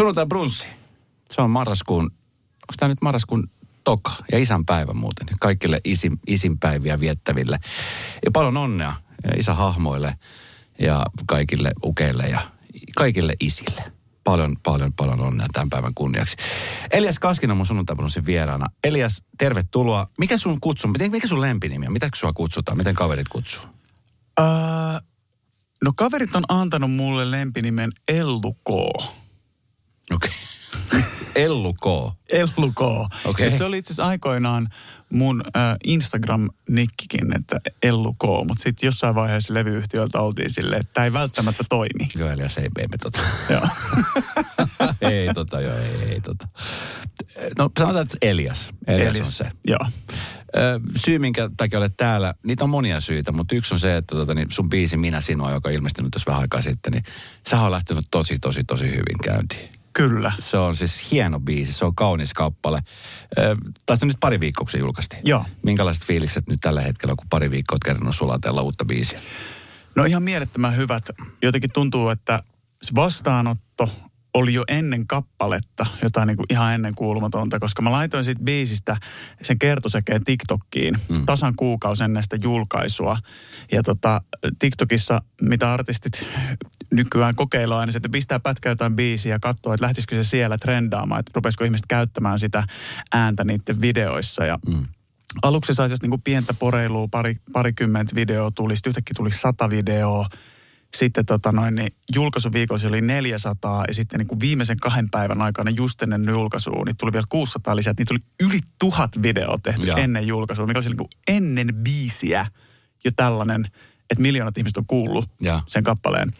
Sunnuntai brunssi. Se on marraskuun, onko tämä nyt marraskuun toka ja isänpäivä muuten. Kaikille isin, isinpäiviä viettäville. Ja paljon onnea isähahmoille ja kaikille ukeille ja kaikille isille. Paljon, paljon, paljon onnea tämän päivän kunniaksi. Elias Kaskinen mun sunnuntaibrunssin vieraana. Elias, tervetuloa. Mikä sun kutsu, mikä sun lempinimi on? Mitä sua kutsutaan? Miten kaverit kutsuu? Öö, no kaverit on antanut mulle lempinimen Ellu K. Okei. Okay. Ellu K. Ellu K. Ja se oli itse asiassa aikoinaan mun äh, Instagram-nikkikin, että Ellu K. Mutta sitten jossain vaiheessa levyyhtiöltä oltiin silleen, että tämä ei välttämättä toimi. Joo, Elias ei me tota. Joo. ei tota, joo, ei, ei tota. No sanotaan, että Elias. Elias, Elias. on se. Joo. Syy, minkä takia olet täällä, niitä on monia syitä, mutta yksi on se, että tota, niin sun biisi Minä sinua, joka on ilmestynyt tässä vähän aikaa sitten, niin sä on lähtenyt tosi, tosi, tosi hyvin käyntiin. Kyllä. Se on siis hieno biisi, se on kaunis kappale. Tästä nyt pari viikkoa, julkaistiin. Joo. Minkälaiset fiilikset nyt tällä hetkellä, kun pari viikkoa olet kerran sulatella uutta biisiä? No ihan mielettömän hyvät. Jotenkin tuntuu, että se vastaanotto oli jo ennen kappaletta jotain niin kuin ihan ennen kuulumatonta, koska mä laitoin siitä biisistä sen kertosäkeen TikTokkiin mm. tasan kuukausi ennen sitä julkaisua. Ja tota, TikTokissa, mitä artistit nykyään kokeillaan, niin se, että pistää pätkää jotain biisiä ja katsoo, että lähtisikö se siellä trendaamaan, että rupesiko ihmiset käyttämään sitä ääntä niiden videoissa. Ja mm. Aluksi sai niin kuin pientä poreilua, pari, parikymmentä videoa tuli, sitten yhtäkkiä tuli sata videoa sitten tota noin, niin julkaisuviikossa oli 400 ja sitten niin kuin viimeisen kahden päivän aikana just ennen julkaisua, niin tuli vielä 600 lisää. Niitä tuli yli tuhat videoa tehty ja. ennen julkaisua, mikä oli niin kuin ennen biisiä jo tällainen, että miljoonat ihmiset on kuullut ja. sen kappaleen.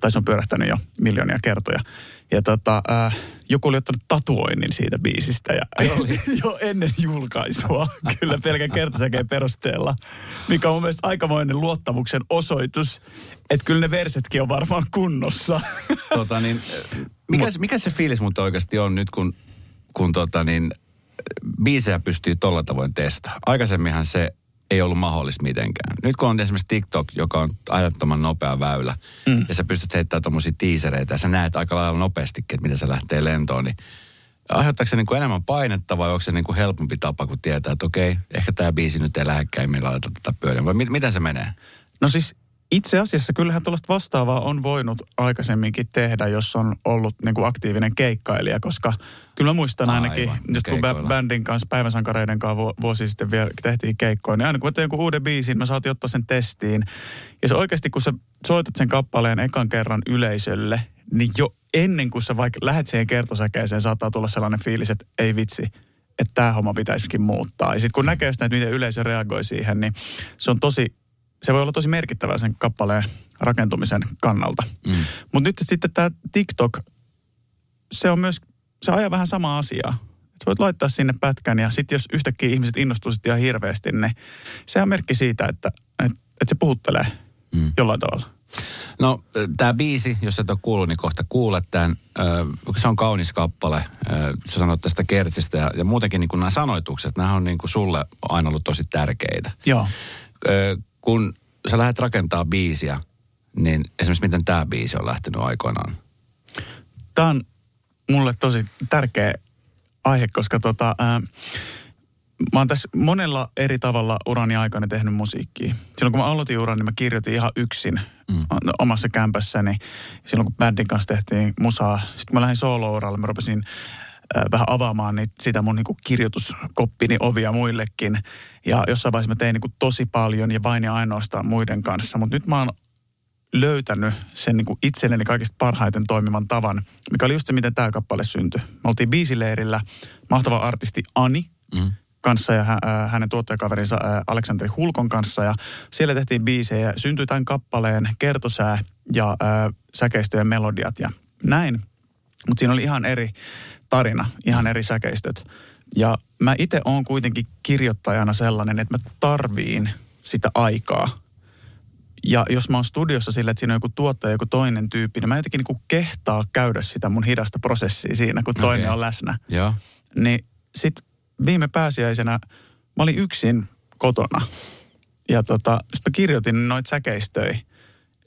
Tai se on pyörähtänyt jo miljoonia kertoja. Ja tota, äh, joku oli ottanut tatuoinnin siitä biisistä ja jo ennen julkaisua, kyllä pelkän kertosäkeen perusteella, mikä on mun mielestä aikamoinen luottamuksen osoitus, että kyllä ne versetkin on varmaan kunnossa. Tota niin, mikä, mikä se fiilis mutta oikeasti on nyt, kun, kun tota niin, biisejä pystyy tolla tavoin testaamaan? Aikaisemminhan se ei ollut mahdollista mitenkään. Nyt kun on esimerkiksi TikTok, joka on ajattoman nopea väylä, mm. ja sä pystyt heittämään tuommoisia tiisereitä, ja sä näet aika lailla nopeastikin, että miten se lähtee lentoon, niin aiheuttaako se niin kuin enemmän painetta vai onko se niin kuin helpompi tapa, kun tietää, että okei, ehkä tämä biisi nyt ei lähdekään, millä laitetaan tätä pyörän, vai mit, miten se menee? No siis itse asiassa kyllähän tuollaista vastaavaa on voinut aikaisemminkin tehdä, jos on ollut niin kuin aktiivinen keikkailija, koska kyllä mä muistan ainakin, Aivan, just kun bä- bändin kanssa, päiväsankareiden kanssa vuosi sitten vielä tehtiin keikkoja, niin aina kun mä tein jonkun uuden biisin, mä saatiin ottaa sen testiin. Ja se oikeasti, kun sä soitat sen kappaleen ekan kerran yleisölle, niin jo ennen kuin sä vaikka lähet siihen kertosäkeeseen, saattaa tulla sellainen fiilis, että ei vitsi, että tämä homma pitäisikin muuttaa. Ja sitten kun näkee sitä, että miten yleisö reagoi siihen, niin se on tosi se voi olla tosi merkittävää sen kappaleen rakentumisen kannalta. Mm. Mutta nyt sitten tämä TikTok, se on myös, se ajaa vähän sama asia. Sä voit laittaa sinne pätkän ja sitten jos yhtäkkiä ihmiset innostuisivat ihan hirveästi, niin se on merkki siitä, että, että, että se puhuttelee mm. jollain tavalla. No tämä biisi, jos et ole kuullut, niin kohta kuulet tämän. Se on kaunis kappale. Sä sanoit tästä kertsistä ja, ja muutenkin niin nämä sanoitukset, nämä on niin kuin sulle aina ollut tosi tärkeitä. Joo kun sä lähdet rakentaa biisiä, niin esimerkiksi miten tämä biisi on lähtenyt aikoinaan? Tämä on mulle tosi tärkeä aihe, koska tota, ää, mä oon tässä monella eri tavalla urani aikana tehnyt musiikkia. Silloin kun mä aloitin uran, niin mä kirjoitin ihan yksin mm. omassa kämpässäni. Silloin kun bändin kanssa tehtiin musaa. Sitten kun mä lähdin solo-uralle, mä rupesin vähän avaamaan niitä, sitä mun niin kirjoituskoppini ovia muillekin. Ja jossain vaiheessa mä tein niin tosi paljon ja vain ja ainoastaan muiden kanssa. Mutta nyt mä oon löytänyt sen niin itselleni kaikista parhaiten toimivan tavan, mikä oli just se, miten tämä kappale syntyi. Me oltiin biisileirillä, mahtava artisti Ani, mm kanssa ja hänen tuottajakaverinsa Aleksanteri Hulkon kanssa. Ja siellä tehtiin biisejä ja syntyi tämän kappaleen kertosää ja ää, säkeistöjen melodiat ja näin. Mutta siinä oli ihan eri tarina, ihan eri säkeistöt. Ja mä itse oon kuitenkin kirjoittajana sellainen, että mä tarviin sitä aikaa. Ja jos mä oon studiossa sillä, että siinä on joku tuottaja, joku toinen tyyppi, niin mä jotenkin niin kehtaa käydä sitä mun hidasta prosessia siinä, kun toinen okay. on läsnä. Joo. Niin sit viime pääsiäisenä mä olin yksin kotona. Ja tota, sitten kirjoitin noita säkeistöjä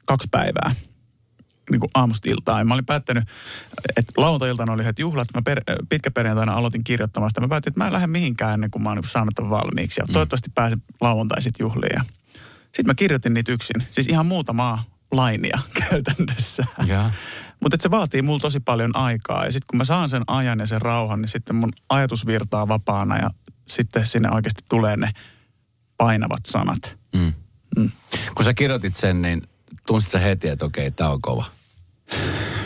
kaksi päivää. Niin kuin aamusta iltaan. Mä olin päättänyt, että lauantai-iltana oli heti juhlat. Mä per, pitkäperjantaina aloitin kirjoittamasta. Mä päätin, että mä en lähde mihinkään ennen kuin mä oon niin saanut tämän valmiiksi. Ja mm. toivottavasti pääsen lauantaisit juhliin. Sitten mä kirjoitin niitä yksin. Siis ihan muutamaa lainia käytännössä. Yeah. Mutta se vaatii mulla tosi paljon aikaa. Ja sitten kun mä saan sen ajan ja sen rauhan, niin sitten mun ajatus virtaa vapaana ja sitten sinne oikeasti tulee ne painavat sanat. Mm. Mm. Kun sä kirjoitit sen, niin tunsit sä heti, että okei, tämä on kova?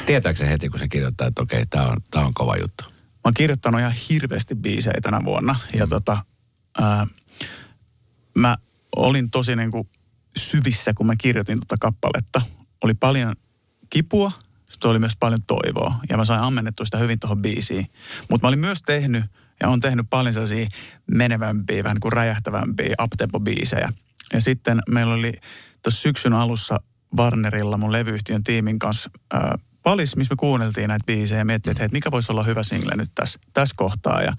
Tietääkö se heti, kun se kirjoittaa, että okei, tämä on, tää on kova juttu? Mä oon kirjoittanut ihan hirveästi biisejä tänä vuonna. Mm. Ja tota, ää, mä olin tosi niin kuin syvissä, kun mä kirjoitin tuota kappaletta. Oli paljon kipua, sitten oli myös paljon toivoa. Ja mä sain ammennettua sitä hyvin tuohon biisiin. Mutta mä olin myös tehnyt, ja on tehnyt paljon sellaisia menevämpiä, vähän niin kuin räjähtävämpiä uptempo-biisejä. Ja sitten meillä oli tuossa syksyn alussa Warnerilla mun levyyhtiön tiimin kanssa ää, valis, missä me kuunneltiin näitä biisejä ja miettii, että hei, mikä voisi olla hyvä single nyt tässä, tässä kohtaa. Ja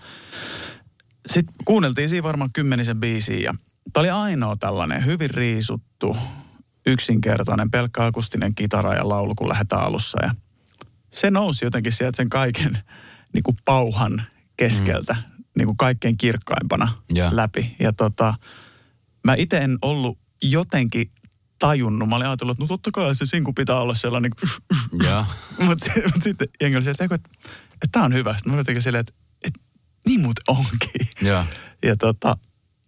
sitten kuunneltiin siinä varmaan kymmenisen biisiä ja tämä oli ainoa tällainen hyvin riisuttu, yksinkertainen, pelkkä akustinen kitara ja laulu, kun lähdetään alussa. Ja se nousi jotenkin sieltä sen kaiken niin kuin pauhan keskeltä, mm. niin kuin kaikkein kirkkaimpana yeah. läpi. Ja tota, mä itse en ollut jotenkin tajunnut. Mä olin ajatellut, että no totta kai se sinku pitää olla sellainen. Yeah. Mutta mut sitten jengi oli että, että, että tämä on hyvä. Sitten mä jotenkin silleen, että, että niin muuten onkin. Yeah. Ja tota,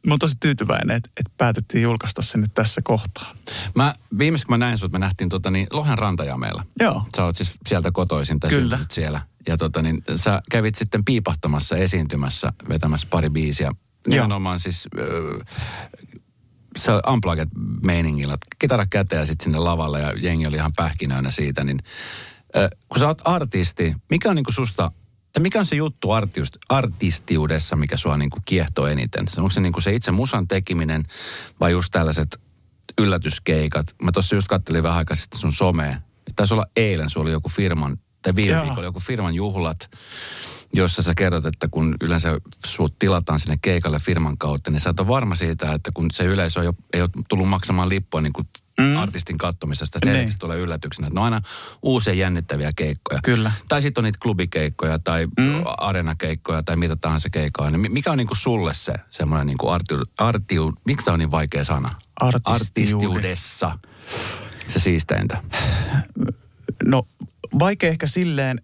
mä oon tosi tyytyväinen, että, että päätettiin julkaista se nyt tässä kohtaa. Mä, viimeis kun mä näin sut, me nähtiin tota, niin, Lohen rantajameella. Joo. Sä oot siis sieltä kotoisin tai Kyllä. siellä. Ja tota, niin, sä kävit sitten piipahtamassa, esiintymässä, vetämässä pari biisiä. Nimenomaan siis äh, se unplugged meiningillä, kitara käteen ja sitten sinne lavalle ja jengi oli ihan pähkinöinä siitä, niin äh, kun sä oot artisti, mikä on niinku susta tai mikä on se juttu artiust, artistiudessa, mikä sua niin kuin kiehtoo eniten? Onko se niin kuin se itse musan tekeminen vai just tällaiset yllätyskeikat? Mä tuossa just kattelin vähän aikaa sitten sun somea. Taisi olla eilen, sulla oli joku firman, tai viime viikolla joku firman juhlat, jossa sä kerrot, että kun yleensä sut tilataan sinne keikalle firman kautta, niin sä oot varma siitä, että kun se yleisö ei ole, ei ole tullut maksamaan lippua niin kuin mm. artistin kattomisesta. Teille niin. tulee yllätyksenä. Että ne on aina uusia jännittäviä keikkoja. Kyllä. Tai sitten on niitä klubikeikkoja tai mm. arenakeikkoja tai mitä tahansa keikkoja. Niin mikä on niinku sulle se semmoinen niinku artiu, artiu, miksi tämä on niin vaikea sana? Artistiudessa se siisteintä. No vaikea ehkä silleen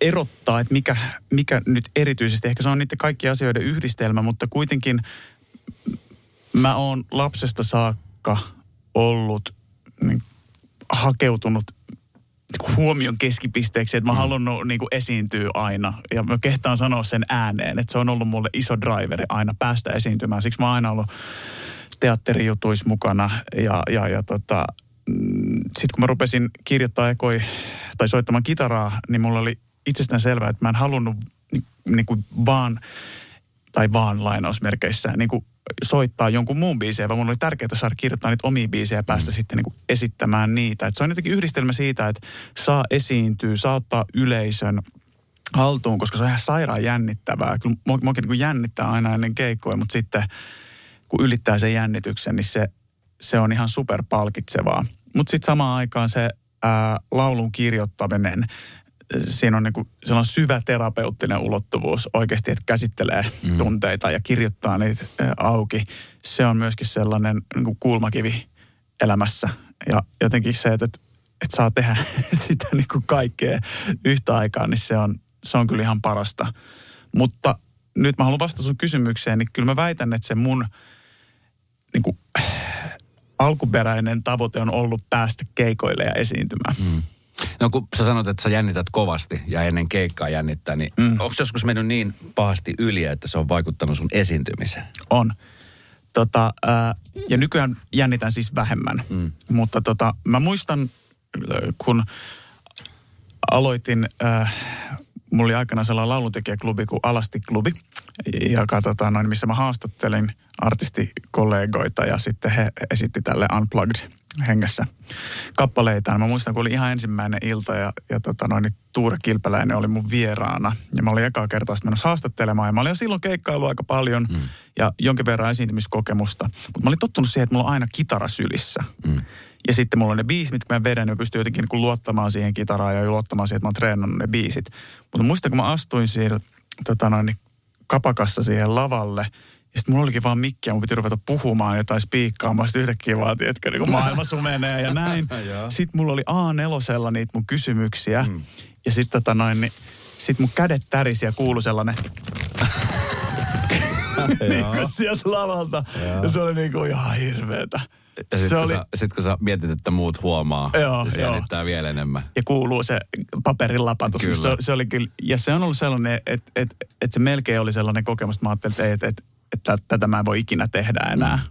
erottaa, että mikä, mikä nyt erityisesti, ehkä se on niiden kaikkien asioiden yhdistelmä, mutta kuitenkin mä oon lapsesta saakka – ollut niin, hakeutunut huomion keskipisteeksi, että mä mm. halunnut niin kuin esiintyä aina. Ja mä kehtaan sanoa sen ääneen, että se on ollut mulle iso driveri aina päästä esiintymään. Siksi mä oon aina ollut teatterijutuissa mukana ja, ja, ja tota, mm, sitten kun mä rupesin kirjoittaa ekoi, tai soittamaan kitaraa, niin mulla oli itsestään selvää, että mä en halunnut niin, kuin vaan, tai vaan lainausmerkeissä, niin kuin soittaa jonkun muun biisejä, vaan mun oli tärkeää saada kirjoittaa niitä omia biisejä ja päästä mm. sitten niin kuin esittämään niitä. Et se on jotenkin yhdistelmä siitä, että saa esiintyä, saa ottaa yleisön haltuun, koska se on ihan sairaan jännittävää. Kyllä muakin niin jännittää aina ennen keikkoja, mutta sitten kun ylittää sen jännityksen, niin se, se on ihan super palkitsevaa. Mutta sitten samaan aikaan se ää, laulun kirjoittaminen, siinä on, niin kuin, on syvä terapeuttinen ulottuvuus oikeasti, että käsittelee mm. tunteita ja kirjoittaa niitä auki. Se on myöskin sellainen niin kuin kulmakivi elämässä. Ja jotenkin se, että, että saa tehdä sitä niin kuin kaikkea yhtä aikaa, niin se on, se on kyllä ihan parasta. Mutta nyt mä haluan vastata sun kysymykseen, niin kyllä mä väitän, että se mun niin kuin, alkuperäinen tavoite on ollut päästä keikoille ja esiintymään. Mm. No kun sä sanot, että sä jännität kovasti ja ennen keikkaa jännittää, niin mm. onko joskus mennyt niin pahasti yli, että se on vaikuttanut sun esiintymiseen? On. Tota, ää, ja nykyään jännitän siis vähemmän. Mm. Mutta tota, mä muistan, kun aloitin, ää, mulla oli aikana sellainen lauluntekijäklubi kuin Alasti-klubi, joka, tota, noin, missä mä haastattelin artistikollegoita ja sitten he esitti tälle Unplugged hengessä kappaleitaan. Mä muistan, kun oli ihan ensimmäinen ilta ja, ja tota noin, niin Tuure Kilpeläinen oli mun vieraana. Ja mä olin ekaa kertaa menossa haastattelemaan. Ja mä olin jo silloin keikkailu aika paljon mm. ja jonkin verran esiintymiskokemusta. Mutta mä olin tottunut siihen, että mulla on aina kitara sylissä. Mm. Ja sitten mulla on ne biisit, mitkä mä vedän, ja mä pystyn jotenkin niin luottamaan siihen kitaraan ja luottamaan siihen, että mä oon treenannut ne biisit. Mutta muistan, kun mä astuin siinä tota noin, niin kapakassa siihen lavalle, ja sitten mulla olikin vaan mikki ja mun piti ruveta puhumaan jotain spiikkaamaan. Sitten yhtäkkiä vaan, tiedätkö, niin kun maailma sumenee ja näin. sitten mulla oli A4 niitä mun kysymyksiä. Mm. Ja sitten tota noin, niin sit mun kädet tärisi ja kuului sellainen niin kuin sieltä lavalta. Ja se oli niin kuin ihan hirveetä. Ja sitten kun, oli... sit, kun sä mietit, että muut huomaa, joo, niin se jännittää vielä enemmän. Ja kuuluu se paperin lapatus. Kyllä. Se, se oli kyllä, ja se on ollut sellainen, että et, et se melkein oli sellainen kokemus, että mä ajattelin, että, et, et, että tätä mä en voi ikinä tehdä enää. Mm.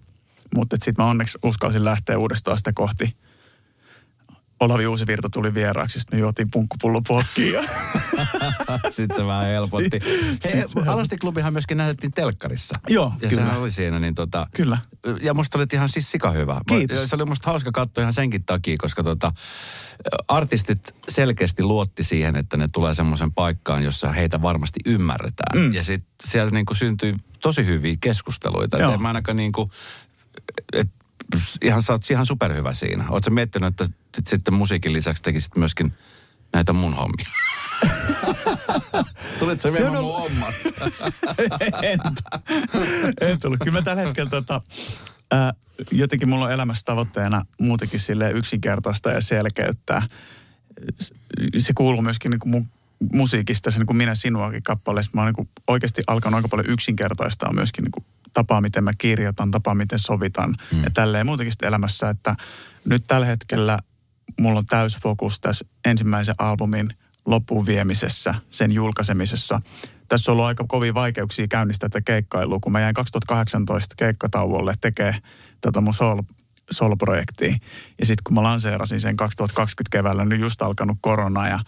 Mutta sitten mä onneksi uskalsin lähteä uudestaan sitä kohti – Olavi Uusivirta tuli vieraaksi, sitten me juotiin punkkupullo pokkiin. Ja... sitten se vähän helpotti. Hei, Alastiklubihan myöskin näytettiin telkkarissa. Joo, Ja kyllä. sehän oli siinä, niin tota... Kyllä. Ja musta oli ihan siis sika hyvä. Kiitos. Se oli musta hauska katsoa ihan senkin takia, koska tota, artistit selkeästi luotti siihen, että ne tulee semmoisen paikkaan, jossa heitä varmasti ymmärretään. Mm. Ja sitten sieltä niin syntyi tosi hyviä keskusteluita. Joo. Et mä ainakaan niin kuin, et ihan, sä oot ihan superhyvä siinä. Oletko miettinyt, että sitten musiikin lisäksi tekisit myöskin näitä mun hommia? Tulit se vielä mun hommat? en, en tullut. Kyllä mä tällä hetkellä tota, ää, jotenkin mulla on elämässä tavoitteena muutenkin sille yksinkertaista ja selkeyttää. Se kuuluu myöskin niin kuin mun musiikista, se niin kuin minä sinuakin kappaleessa. Mä oon niin oikeasti alkanut aika paljon yksinkertaistaa myöskin niin kuin tapaa, miten mä kirjoitan, tapaa, miten sovitan mm. ja tälleen muutenkin elämässä, että nyt tällä hetkellä mulla on täys fokus tässä ensimmäisen albumin loppuun viemisessä, sen julkaisemisessa. Tässä on ollut aika kovin vaikeuksia käynnistää tätä keikkailua, kun mä jäin 2018 keikkatauolle tekee tätä mun sol, sol-projektia. Ja sitten kun mä lanseerasin sen 2020 keväällä, niin just alkanut korona ja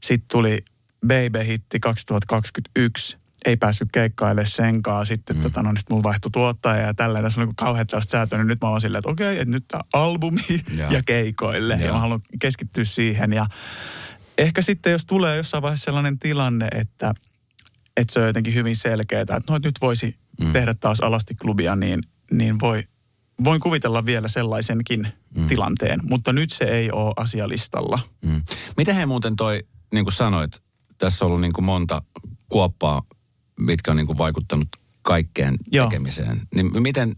sitten tuli Baby-hitti 2021 ei päässyt keikkaille senkaan. Sitten mm. tota, no, niin mulla vaihtui tuottaja ja tällä. Tässä on niin kauhean tällaista säätöä. Niin nyt mä oon silleen, että okei, että nyt tämä albumi ja. ja keikoille. Ja. ja mä haluan keskittyä siihen. Ja ehkä sitten, jos tulee jossain vaiheessa sellainen tilanne, että, että se on jotenkin hyvin selkeää, että no, nyt voisi mm. tehdä taas alastiklubia, niin, niin voi, voin kuvitella vielä sellaisenkin mm. tilanteen. Mutta nyt se ei ole asialistalla. Mm. Miten he muuten toi, niin kuin sanoit, tässä on ollut niin kuin monta kuoppaa mitkä on niin kuin vaikuttanut kaikkeen Joo. tekemiseen. Niin miten,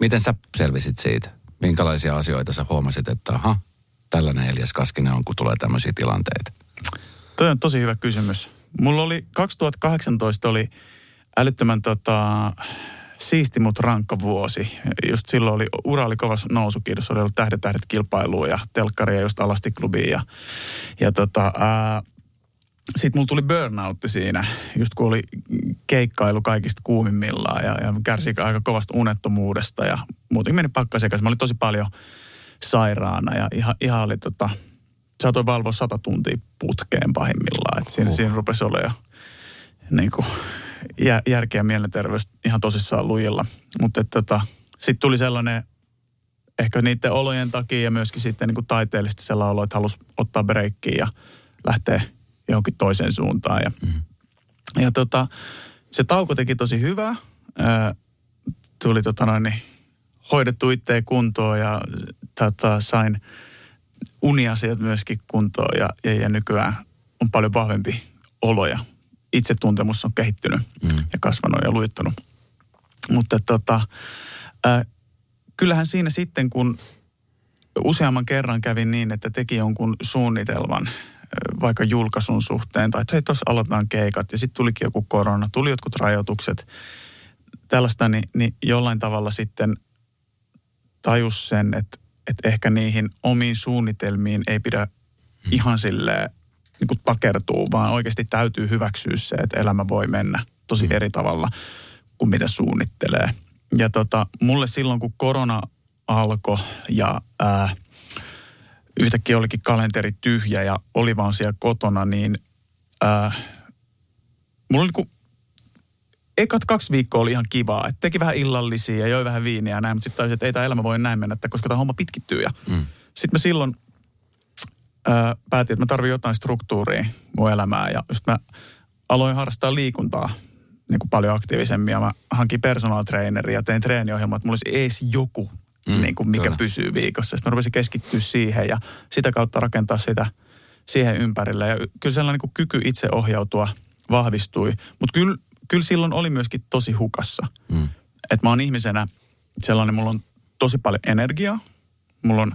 miten sä selvisit siitä? Minkälaisia asioita sä huomasit, että aha, tällainen Elias Kaskinen on, kun tulee tämmöisiä tilanteita? Toi on tosi hyvä kysymys. Mulla oli 2018 oli älyttömän tota, siisti, mutta rankka vuosi. Just silloin oli, ura oli kovas nousukiitos. Oli ollut tähdet tähdet kilpailuun ja telkkaria just alasti klubiin. Ja, ja tota, ää, sitten mulla tuli burnoutti siinä, just kun oli keikkailu kaikista kuumimmillaan ja, ja kärsi aika kovasta unettomuudesta ja muutenkin meni pakkasekas. Mä olin tosi paljon sairaana ja ihan, ihan oli tota, saatoin valvoa sata tuntia putkeen pahimmillaan. Et siinä, uh. siinä rupesi olla jo niin kuin, jär, järkeä mielenterveys ihan tosissaan lujilla. Mutta tota, sitten tuli sellainen ehkä niiden olojen takia ja myöskin sitten niin kuin taiteellisesti sellainen olo, että halusi ottaa breikkiä ja lähteä johonkin toiseen suuntaan. Ja, mm. ja tota, se tauko teki tosi hyvää. Ää, tuli tota noin, niin, hoidettu itseä kuntoon ja tota, sain uniasiat myöskin kuntoon ja, ja, ja nykyään on paljon vahvempi olo ja itsetuntemus on kehittynyt mm. ja kasvanut ja luittunut. Mutta tota, ää, kyllähän siinä sitten, kun useamman kerran kävin niin, että teki jonkun suunnitelman – vaikka julkaisun suhteen, tai että hei, tuossa aloitetaan keikat, ja sitten tulikin joku korona, tuli jotkut rajoitukset, tällaista, niin, niin jollain tavalla sitten tajus sen, että, että ehkä niihin omiin suunnitelmiin ei pidä hmm. ihan silleen niin kuin takertuu, vaan oikeasti täytyy hyväksyä se, että elämä voi mennä tosi hmm. eri tavalla kuin mitä suunnittelee. Ja tota, mulle silloin, kun korona alkoi ja ää, yhtäkkiä olikin kalenteri tyhjä ja oli vaan siellä kotona, niin äh, mulla oli niin ekat kaksi viikkoa oli ihan kivaa. Että teki vähän illallisia ja joi vähän viiniä ja näin, mutta sitten että ei tämä elämä voi näin mennä, että koska tämä homma pitkittyy. Ja mm. Sitten mä silloin äh, päätin, että mä tarvitsen jotain struktuuria mun elämään ja just mä aloin harrastaa liikuntaa niin kuin paljon aktiivisemmin ja mä hankin personal traineria ja tein treeniohjelmaa, että mulla olisi edes joku mm, niin kuin mikä kyllä. pysyy viikossa. Sitten mä rupesin keskittyä siihen ja sitä kautta rakentaa sitä siihen ympärille. Ja kyllä sellainen niin kuin kyky itse ohjautua vahvistui. Mutta kyllä, kyllä silloin oli myöskin tosi hukassa. Mm. Että mä oon ihmisenä sellainen, mulla on tosi paljon energiaa. Mulla on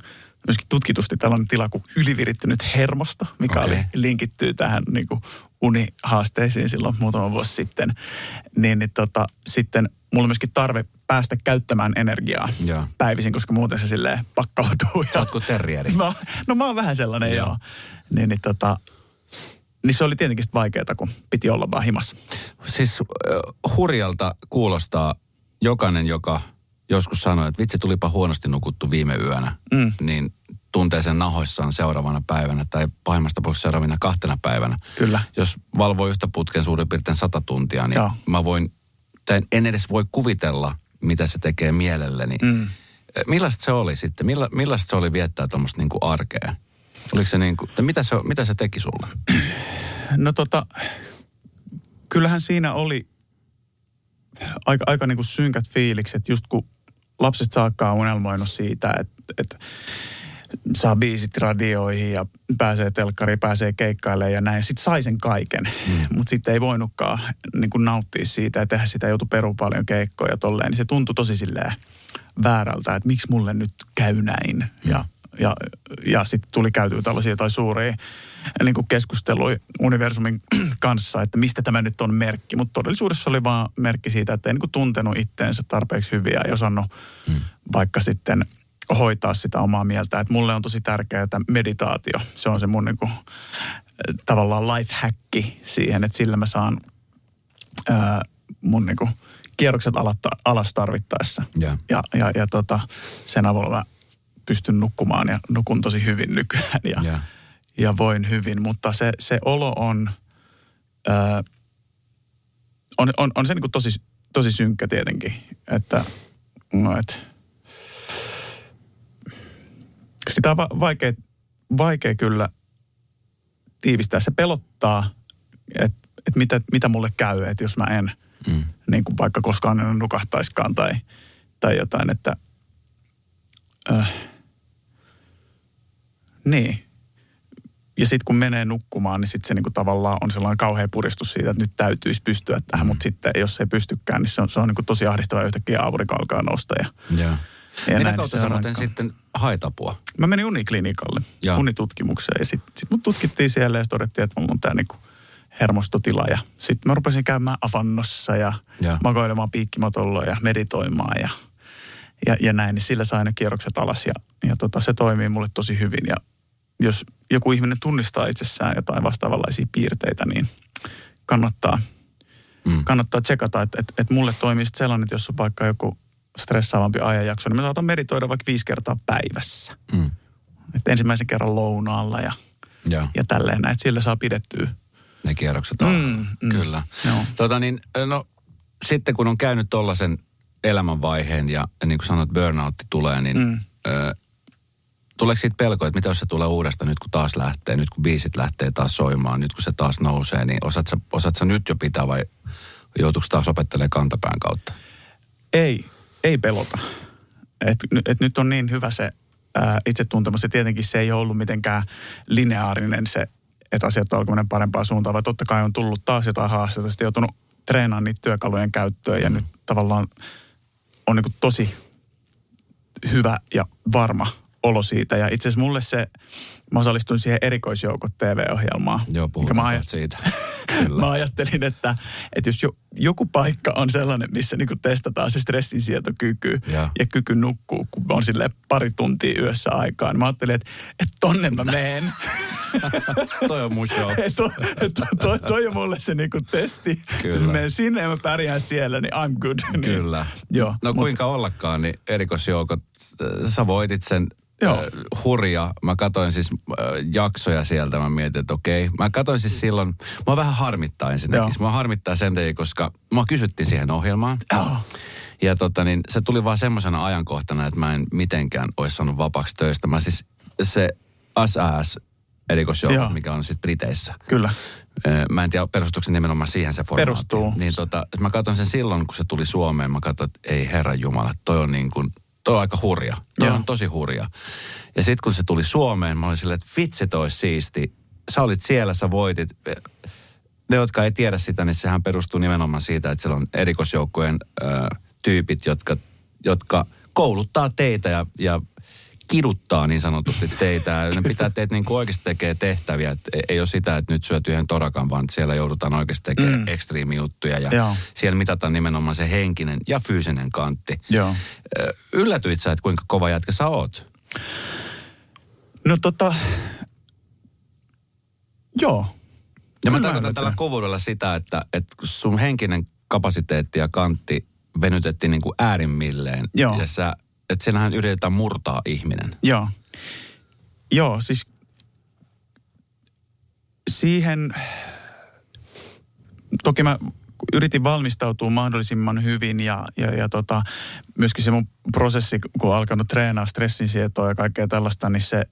myöskin tutkitusti tällainen tila kuin ylivirittynyt hermosto, mikä okay. oli, linkittyy tähän niin kuin unihaasteisiin silloin muutama vuosi sitten. Niin, niin tota, sitten mulla on myöskin tarve päästä käyttämään energiaa ja. päivisin, koska muuten se silleen pakkautuu. Sä oot kuin terrieri. No, no mä oon vähän sellainen, joo. joo. Niin, niin, tota, niin se oli tietenkin vaikeaa, kun piti olla vaan himassa. Siis uh, hurjalta kuulostaa jokainen, joka joskus sanoi, että vitsi tulipa huonosti nukuttu viime yönä, mm. niin tuntee sen nahoissaan seuraavana päivänä tai pahimmasta tapauksessa seuraavina kahtena päivänä. Kyllä. Jos valvoo yhtä putken suurin piirtein sata tuntia, niin Joo. mä voin, tai en edes voi kuvitella, mitä se tekee mielelleni. Mm. Millaista se oli sitten? Milla, millaista se oli viettää tuommoista niin arkea? Oliko se niin kuin, mitä, se, mitä se teki sulle? No tota, kyllähän siinä oli aika, aika niin kuin synkät fiilikset, just kun lapsesta saakka on unelmoinut siitä, että, että saa biisit radioihin ja pääsee telkkariin, pääsee keikkailemaan ja näin. Sitten sai sen kaiken, mm. mutta sitten ei voinutkaan niin kuin nauttia siitä ja tehdä sitä, joutui peru paljon keikkoja tolleen. Niin se tuntui tosi silleen väärältä, että miksi mulle nyt käy näin. Mm. Ja, ja, ja sitten tuli käytyä tällaisia tai suuria niin kuin keskustelui universumin kanssa, että mistä tämä nyt on merkki. Mutta todellisuudessa oli vaan merkki siitä, että ei niin kuin tuntenut itteensä tarpeeksi hyviä ja osannut mm. vaikka sitten – hoitaa sitä omaa mieltä. Että mulle on tosi tärkeää että meditaatio. Se on se mun niinku, tavallaan life hacki siihen, että sillä mä saan ää, mun niinku, kierrokset alatta, alas tarvittaessa. Yeah. Ja, ja, ja tota, sen avulla mä pystyn nukkumaan ja nukun tosi hyvin nykyään ja, yeah. ja voin hyvin. Mutta se, se olo on, ää, on, on, on se niinku tosi, tosi synkkä tietenkin. Että, no, että sitä on va- vaikea, vaikea kyllä tiivistää. Se pelottaa, että et mitä, mitä mulle käy, että jos mä en mm. niin kuin vaikka koskaan en nukahtaiskaan tai, tai jotain, että äh, niin. Ja sitten kun menee nukkumaan, niin sitten se niinku tavallaan on sellainen kauhea puristus siitä, että nyt täytyisi pystyä tähän, mm. mutta sitten jos ei pystykään, niin se on, se on niinku tosi ahdistava yhtäkkiä aurinko alkaa nousta. Ja, yeah. Ja Mitä kautta sä muuten sitten hait apua? Mä menin uniklinikalle, ja. unitutkimukseen ja sitten sit mut tutkittiin siellä ja todettiin, että mulla on tää niinku hermostotila. Ja sitten mä rupesin käymään avannossa ja, ja. makoilemaan piikkimatolla ja meditoimaan ja, ja, ja näin. Niin sillä sai ne kierrokset alas ja, ja tota, se toimii mulle tosi hyvin. Ja jos joku ihminen tunnistaa itsessään jotain vastaavanlaisia piirteitä, niin kannattaa, mm. kannattaa tsekata, että et, et mulle toimii sellainen, että jos on vaikka joku stressaavampi ajanjakso, niin me saatan meditoida vaikka viisi kertaa päivässä. Mm. Et ensimmäisen kerran lounaalla ja, ja. ja tälleen näin. Sillä saa pidettyä. Ne kierrokset on. Mm, mm. Kyllä. Joo. Tota niin, no, sitten kun on käynyt tollaisen elämänvaiheen ja, niin kuin sanoit, burnoutti tulee, niin mm. ö, tuleeko siitä pelko, että mitä jos se tulee uudestaan nyt kun taas lähtee, nyt kun biisit lähtee taas soimaan, nyt kun se taas nousee, niin osaat sä, osaat sä nyt jo pitää vai joutuuko taas opettelemaan kantapään kautta? Ei, ei pelota. Et, et nyt on niin hyvä se ää, itsetuntemus ja tietenkin se ei ole ollut mitenkään lineaarinen se, että asiat on alkanut parempaa suuntaan, vaan totta kai on tullut taas jotain haasteita, sitten joutunut treenaamaan niitä työkalujen käyttöön ja mm. nyt tavallaan on niin tosi hyvä ja varma olo siitä. Ja itse asiassa mulle se, mä osallistuin siihen erikoisjoukot TV-ohjelmaan. Joo, puhutaan mä ajat... siitä. mä ajattelin, että, että jos jo, joku paikka on sellainen, missä niinku testataan se stressinsietokyky ja. ja kyky nukkuu, kun on sille pari tuntia yössä aikaan, niin mä ajattelin, että, että tonne mä meen. toi on mun show. to, to, to, toi on mulle se niinku testi. Kyllä. Jos menen sinne ja mä pärjään siellä, niin I'm good. Niin, Kyllä. Joo, no mut, kuinka ollakaan, niin erikoisjoukot, sä voitit sen Joo. Äh, hurja. Mä katoin siis äh, jaksoja sieltä. Mä mietin, että okei. Mä katoin siis silloin, mä vähän harmittaa ensinnäkin. Mä harmittaa sen takia, koska mä kysyttiin siihen ohjelmaan. Joo. Ja tota niin, se tuli vaan semmoisena ajankohtana, että mä en mitenkään olisi saanut vapaaksi töistä. Mä siis se SAS erikoisjoukot, mikä on sitten Briteissä. Kyllä. Mä en tiedä, perustuuko se nimenomaan siihen se formaatti. Perustuu. Niin tota, mä katson sen silloin, kun se tuli Suomeen. Mä katsoin, että ei herra Jumala, toi on niin kuin toi on aika hurja. Toi Joo. on tosi hurja. Ja sitten kun se tuli Suomeen, mä olin silleen, että vitsi toi siisti. Sä olit siellä, sä voitit. Ne, jotka ei tiedä sitä, niin sehän perustuu nimenomaan siitä, että siellä on erikoisjoukkojen ö, tyypit, jotka, jotka kouluttaa teitä ja, ja kiduttaa niin sanotusti teitä. Ne pitää teitä niin kuin oikeasti tekee tehtäviä. Et ei- ole sitä, että nyt syöt yhden torakan, vaan siellä joudutaan oikeasti tekemään mm. ekstriimijuttuja. Ja Joo. siellä mitataan nimenomaan se henkinen ja fyysinen kantti. Joo. Yllätyit sä, että kuinka kova jätkä sä oot? No tota, joo. Ja mä tarkoitan tällä kovuudella sitä, että, että sun henkinen kapasiteetti ja kantti venytettiin niin kuin äärimmilleen. Joo. Ja sä, että siellähän yritetään murtaa ihminen. Joo. Joo, siis siihen, toki mä yritin valmistautua mahdollisimman hyvin ja, ja, ja tota, myöskin se mun prosessi, kun on alkanut treenaa stressinsietoa ja kaikkea tällaista, niin se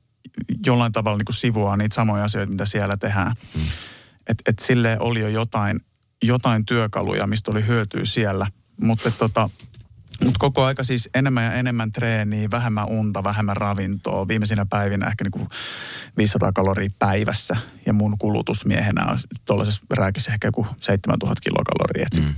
jollain tavalla niin kuin sivuaa niitä samoja asioita, mitä siellä tehdään. Mm. Et, et sille oli jo jotain, jotain työkaluja, mistä oli hyötyä siellä. Mutta tota, mut koko aika siis enemmän ja enemmän treeniä, vähemmän unta, vähemmän ravintoa. Viimeisinä päivinä ehkä niinku 500 kaloria päivässä. Ja mun kulutusmiehenä on tuollaisessa rääkissä ehkä joku 7000 kilokaloria. Et mm.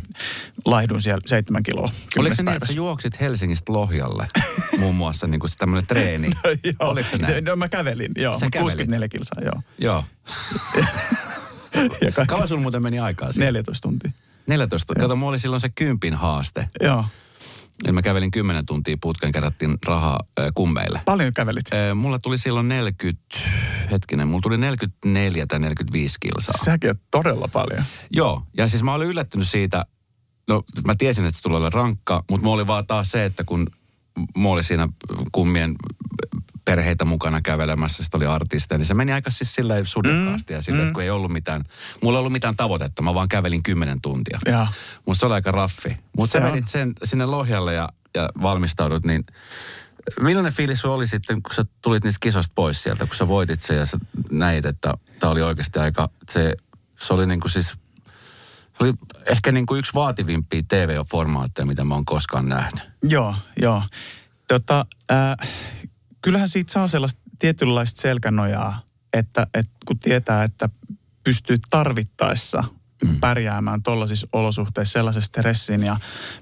Laihdun siellä 7 kiloa Oliko se niin, että sä juoksit Helsingistä Lohjalle muun muassa niin kuin tämmöinen treeni? joo, Oliko se näin? No mä kävelin, joo. Sä mut kävelit? 64 kilsaa, joo. Joo. Ja kaikki Kauan sulla muuten meni aikaa siinä? 14 tuntia. 14. Kato, mulla oli silloin se kympin haaste. Joo. Eli mä kävelin 10 tuntia putken, kerättiin rahaa äh, kummeille. Paljon kävelit. Äh, mulla tuli silloin 40, hetkinen, mulla tuli 44 tai 45 kilsaa. Säkin on todella paljon. Joo, ja siis mä olin yllättynyt siitä, no mä tiesin, että se tulee olla rankka, mutta mulla oli vaan taas se, että kun mulla oli siinä kummien perheitä mukana kävelemässä, sitten oli artisteja, niin se meni aika siis silleen sudekkaasti ja silleen, että kun ei ollut mitään, mulla ei ollut mitään tavoitetta, mä vaan kävelin 10 tuntia. Joo. Musta se oli aika raffi. Mutta Se sä vedit sen sinne Lohjalle ja, ja valmistaudut, niin millainen fiilis oli sitten, kun sä tulit niistä kisoista pois sieltä, kun sä voitit sen ja sä näit, että tämä oli oikeasti aika, se, se oli niin kuin siis, se oli ehkä niin kuin yksi vaativimpia TV-formaatteja, mitä mä oon koskaan nähnyt. Joo, joo. Tota, äh, kyllähän siitä saa sellaista tietynlaista selkänojaa, että, että kun tietää, että pystyy tarvittaessa mm. pärjäämään tuollaisissa olosuhteissa sellaisen stressin ja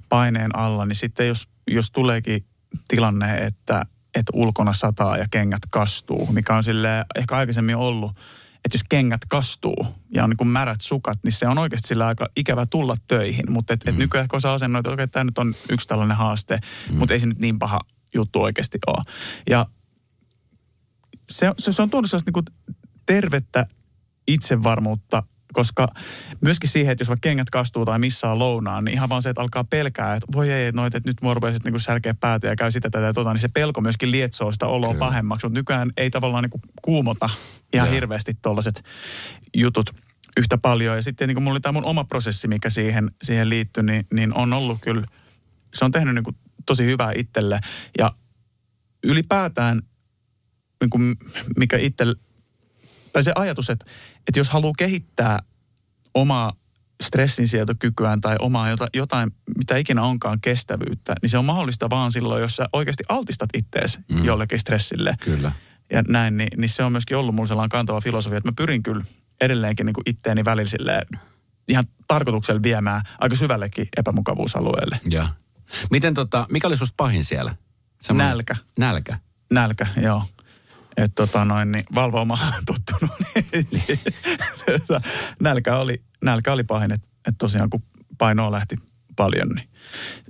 paineen alla, niin sitten jos, jos tuleekin tilanne, että, että ulkona sataa ja kengät kastuu, mikä on sille ehkä aikaisemmin ollut, että jos kengät kastuu ja on niin kuin märät sukat, niin se on oikeasti sillä aika ikävä tulla töihin. Mutta et, et Mm. nykyään kun sä asennoit, että okei, tämä nyt on yksi tällainen haaste, mm. mutta ei se nyt niin paha juttu oikeasti ole. Ja se, se, se on tuonut sellaista niin tervettä itsevarmuutta, koska myöskin siihen, että jos vaikka kengät kastuu tai missään lounaan, niin ihan vaan se, että alkaa pelkää, että voi ei, noit, että nyt mua rupeaa niin särkeä päätä ja käy sitä tätä ja tota, niin se pelko myöskin lietsoo sitä oloa Kyllä. pahemmaksi, mutta nykyään ei tavallaan niin kuin kuumota ihan Joo. hirveästi tuollaiset jutut yhtä paljon. Ja sitten niin kuin mulla oli tämä mun oma prosessi, mikä siihen, siihen liittyi, niin, niin on ollut kyllä, se on tehnyt niin kuin tosi hyvää itselle. Ja ylipäätään, niin kuin mikä itselle, tai se ajatus, että, että jos haluaa kehittää omaa stressinsietokykyään tai omaa jota- jotain, mitä ikinä onkaan kestävyyttä, niin se on mahdollista vaan silloin, jos sä oikeasti altistat ittees mm. jollekin stressille Kyllä. ja näin, niin, niin se on myöskin ollut mulla sellainen kantava filosofia, että mä pyrin kyllä edelleenkin niin kuin itteeni välillä silleen ihan tarkoituksella viemään aika syvällekin epämukavuusalueelle. Ja. Miten tota, mikä oli susta pahin siellä? Nälkä. Nälkä. Nälkä, joo. Että tota noin, niin valvomaan tottunut. Niin, tota, nälkä, oli, nälkä oli pahin, että et tosiaan kun painoa lähti paljon, niin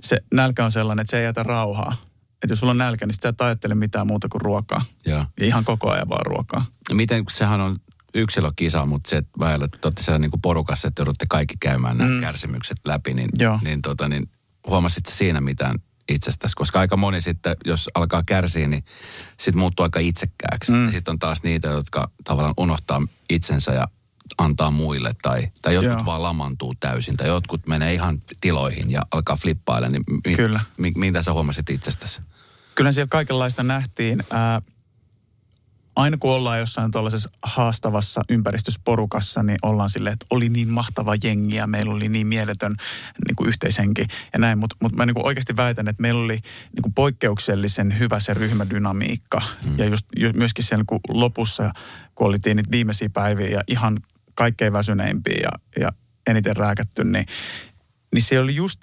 se nälkä on sellainen, että se ei jätä rauhaa. Että jos sulla on nälkä, niin sit sä et ajattele mitään muuta kuin ruokaa. Joo. Ja ihan koko ajan vaan ruokaa. Miten, kun sehän on yksilökisa, mutta se, että väillä, että olette siellä niin kuin porukassa, että joudutte kaikki käymään nämä mm. kärsimykset läpi, niin, Joo. niin, tota, niin huomasit siinä mitään itsestäsi? Koska aika moni sitten, jos alkaa kärsiä, niin sitten muuttuu aika itsekkääksi. Mm. Ja sitten on taas niitä, jotka tavallaan unohtaa itsensä ja antaa muille, tai, tai jotkut Joo. vaan lamantuu täysin, tai jotkut menee ihan tiloihin ja alkaa flippailla. Niin mi, Kyllä. Mi, mitä sä huomasit itsestäsi? Kyllä siellä kaikenlaista nähtiin. Ää, aina kun ollaan jossain tuollaisessa haastavassa ympäristösporukassa, niin ollaan silleen, että oli niin mahtava jengi ja meillä oli niin mieletön niin kuin yhteishenki ja näin. Mutta mut mä niin kuin oikeasti väitän, että meillä oli niin kuin poikkeuksellisen hyvä se ryhmädynamiikka. Mm. Ja just, just myöskin siellä niin kuin lopussa, kun oltiin niitä viimeisiä päiviä ja ihan kaikkein väsyneimpiä ja, ja eniten rääkätty, niin, niin se oli just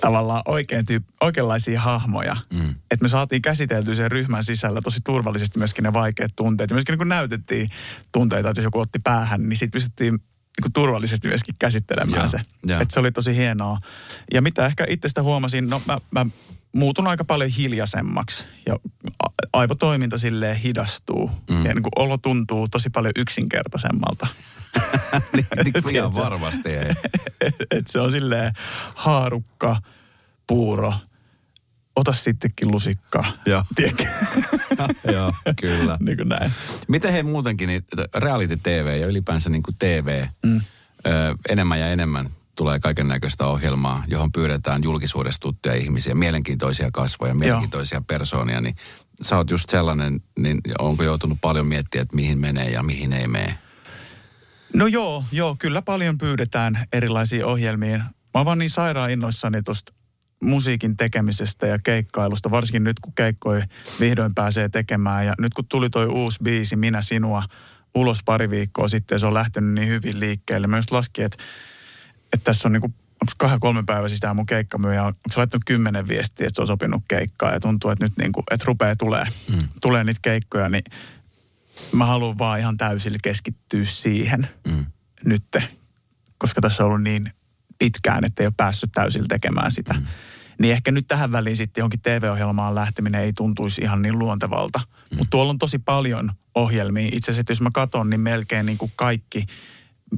tavallaan oikein tyyp, oikeanlaisia hahmoja. Mm. Että me saatiin käsiteltyä sen ryhmän sisällä tosi turvallisesti myöskin ne vaikeat tunteet. Ja myöskin niin kun näytettiin tunteita, että jos joku otti päähän, niin sitten pystyttiin niin kuin turvallisesti myöskin käsittelemään ja, se. Että se oli tosi hienoa. Ja mitä ehkä itsestä huomasin, no mä, mä muutun aika paljon hiljaisemmaksi ja aivotoiminta silleen hidastuu. Mm. Ja niin kuin olo tuntuu tosi paljon yksinkertaisemmalta. niin, niin, ihan varmasti ei. et se on silleen haarukka, puuro, ota sittenkin lusikka. Joo. Joo, kyllä. niin kuin näin. Miten he muutenkin, niin reality TV ja ylipäänsä niin kuin TV, mm. ö, enemmän ja enemmän tulee kaiken näköistä ohjelmaa, johon pyydetään julkisuudesta tuttuja ihmisiä, mielenkiintoisia kasvoja, mielenkiintoisia Joo. persoonia, niin sä oot just sellainen, niin onko joutunut paljon miettiä, että mihin menee ja mihin ei mene? No joo, joo, kyllä paljon pyydetään erilaisiin ohjelmiin. Mä oon vaan niin sairaan innoissani tuosta musiikin tekemisestä ja keikkailusta, varsinkin nyt kun keikkoi vihdoin pääsee tekemään. Ja nyt kun tuli toi uusi biisi, Minä sinua, ulos pari viikkoa sitten, se on lähtenyt niin hyvin liikkeelle. Mä just laskin, että, että tässä on niinku, onko kahden kolmen päivän sisään mun keikkamyyjä, onko se laittanut kymmenen viestiä, että se on sopinut keikkaa ja tuntuu, että nyt niinku, että rupeaa tulee, mm. tulee niitä keikkoja, niin mä haluan vaan ihan täysillä keskittyä siihen mm. nytte, koska tässä on ollut niin pitkään, että ei ole päässyt täysillä tekemään sitä. Mm. Niin ehkä nyt tähän väliin sitten johonkin TV-ohjelmaan lähteminen ei tuntuisi ihan niin luontevalta. Mm. Mutta tuolla on tosi paljon ohjelmia. Itse asiassa jos mä katson, niin melkein niin kuin kaikki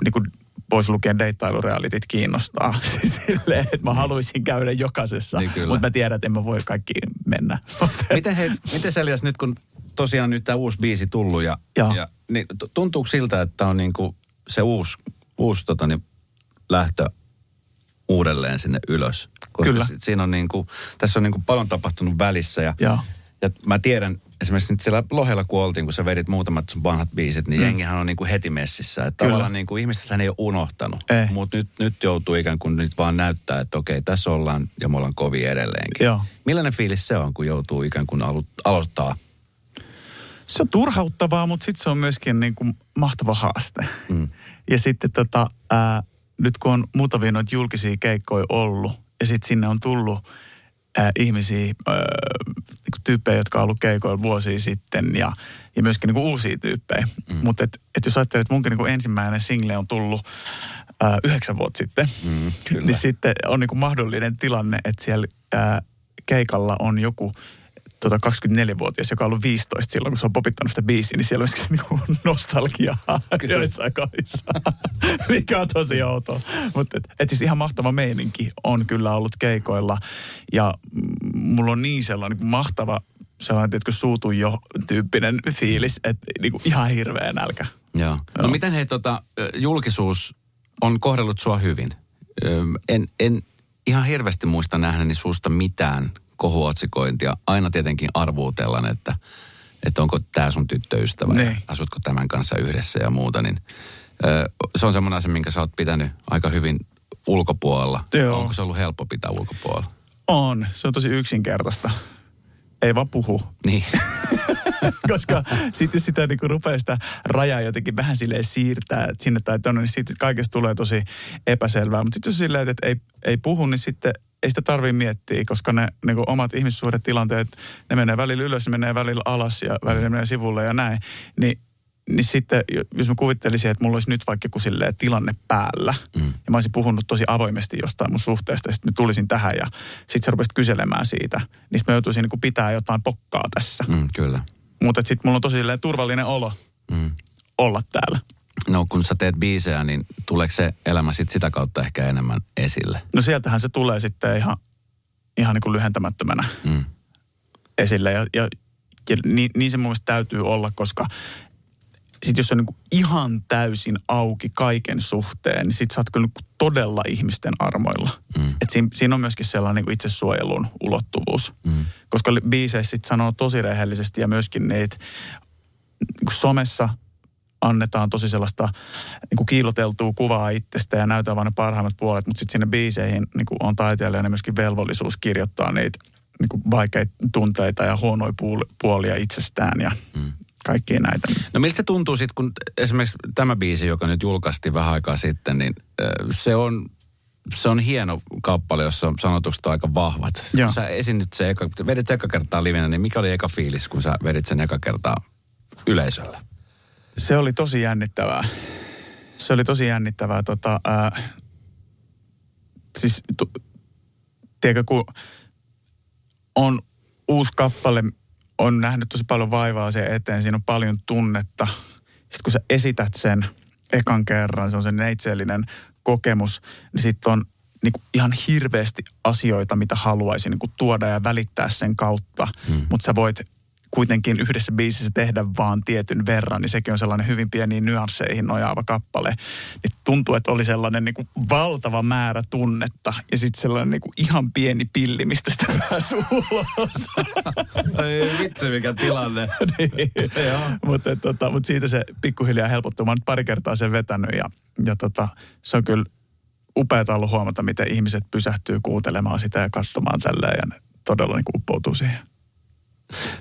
niin kuin pois lukien deittailurealitit kiinnostaa. Silleen, että mä haluaisin käydä jokaisessa, niin mutta mä tiedän, että en mä voi kaikki mennä. miten, he, miten Seljas nyt, kun tosiaan nyt tämä uusi biisi tullut ja, ja niin, tuntuuko siltä, että on niinku se uusi, uusi tota, niin, lähtö uudelleen sinne ylös? Koska Kyllä. Siinä on niinku, tässä on niinku paljon tapahtunut välissä ja, ja. ja mä tiedän, esimerkiksi nyt siellä Lohella kun oltiin, kun sä vedit muutamat sun vanhat biisit, niin mm. jengihän on niinku heti messissä. Että tavallaan niinku ihmiset hän ei ole unohtanut. Mutta nyt, nyt joutuu ikään kuin nyt vaan näyttää, että okei, tässä ollaan ja me ollaan kovin edelleenkin. Joo. Millainen fiilis se on, kun joutuu ikään kuin alo- aloittaa se on turhauttavaa, mutta sitten se on myöskin niin kuin mahtava haaste. Mm. Ja sitten tota, ää, nyt kun on muutamia noita julkisia keikkoja ollut, ja sitten sinne on tullut ää, ihmisiä, niin tyyppejä, jotka on ollut keikoilla vuosia sitten, ja, ja myöskin niin kuin uusia tyyppejä. Mm. Mutta et, et jos ajattelet, että munkin niin kuin ensimmäinen single on tullut ää, yhdeksän vuotta sitten, mm, niin sitten on niin kuin mahdollinen tilanne, että siellä ää, keikalla on joku tota 24-vuotias, joka on ollut 15 silloin, kun se on popittanut sitä biisiä, niin siellä on myöskin niinku nostalgiaa joissain kohdissa, mikä on tosi outoa. Mutta et, et siis ihan mahtava meininki on kyllä ollut keikoilla ja mulla on niin sellainen niin mahtava sellainen, että suutu jo tyyppinen fiilis, että niinku ihan hirveä nälkä. Joo. No miten hei tota, julkisuus on kohdellut sua hyvin? En, en ihan hirveästi muista nähneeni suusta mitään kohuotsikointia. Aina tietenkin arvuutellaan, että, että onko tämä sun tyttöystävä ne. ja niin. asutko tämän kanssa yhdessä ja muuta. Niin, se on semmoinen asia, minkä sä oot pitänyt aika hyvin ulkopuolella. Joo. Onko se ollut helppo pitää ulkopuolella? On. Se on tosi yksinkertaista. Ei vaan puhu. Niin. Koska sitten sitä niin rupeaa sitä rajaa jotenkin vähän silleen siirtää sinne tai tuonne, niin sitten kaikesta tulee tosi epäselvää. Mutta sitten jos silleen, että ei, ei puhu, niin sitten ei sitä tarvitse miettiä, koska ne niin kuin omat ihmissuhdetilanteet, ne menee välillä ylös, ne menee välillä alas ja välillä menee sivulle ja näin. Niin, niin sitten, jos mä kuvittelisin, että mulla olisi nyt vaikka joku tilanne päällä, mm. ja mä olisin puhunut tosi avoimesti jostain mun suhteesta, ja sitten mä tulisin tähän, ja sitten sä rupesit kyselemään siitä, niin mä joutuisin niin pitää jotain pokkaa tässä. Mm, kyllä. Mutta sitten mulla on tosi turvallinen olo mm. olla täällä. No kun sä teet biisejä, niin tuleeko se elämä sit sitä kautta ehkä enemmän esille? No sieltähän se tulee sitten ihan, ihan niin kuin lyhentämättömänä mm. esille. Ja, ja, ja niin, niin se mun mielestä täytyy olla, koska sit jos on niin ihan täysin auki kaiken suhteen, niin sit sä oot kyllä niin todella ihmisten armoilla. Mm. Et siinä, siinä on myöskin sellainen niin niin kuin somessa annetaan tosi sellaista niin kuin kiiloteltua kuvaa itsestä ja näytetään vain ne parhaimmat puolet, mutta sitten sinne biiseihin niin kuin on taiteilijana myöskin velvollisuus kirjoittaa niitä niin kuin vaikeita tunteita ja huonoja puolia itsestään ja mm. kaikkia näitä. No miltä se tuntuu sitten, kun esimerkiksi tämä biisi, joka nyt julkaistiin vähän aikaa sitten, niin se on se on hieno kappale, jossa sanotukset on aika vahvat. Joo. Sä esinyt se eka, vedit eka kertaa livenä, niin mikä oli eka fiilis, kun sä vedit sen eka kertaa yleisölle? Se oli tosi jännittävää. Se oli tosi jännittävää. Tota, ää, siis, tu, tiedätkö, kun on uusi kappale, on nähnyt tosi paljon vaivaa sen eteen, siinä on paljon tunnetta. Sitten kun sä esität sen ekan kerran, se on se neitsellinen kokemus, niin sitten on niin kuin ihan hirveästi asioita, mitä haluaisin niin kuin tuoda ja välittää sen kautta. Hmm. Mutta sä voit kuitenkin yhdessä biisissä tehdä vaan tietyn verran, niin sekin on sellainen hyvin pieni nyansseihin nojaava kappale. Niin tuntuu, että oli sellainen niin kuin valtava määrä tunnetta ja sitten sellainen niin kuin ihan pieni pilli, mistä sitä pääsi ulos. Ei vitsi, mikä tilanne. niin. mutta, tota, mutta siitä se pikkuhiljaa helpottuu. Mä oon nyt pari kertaa sen vetänyt ja, ja tota, se on kyllä upeaa ollut huomata, miten ihmiset pysähtyy kuuntelemaan sitä ja katsomaan tälleen ja ne todella niin kuin uppoutuu siihen.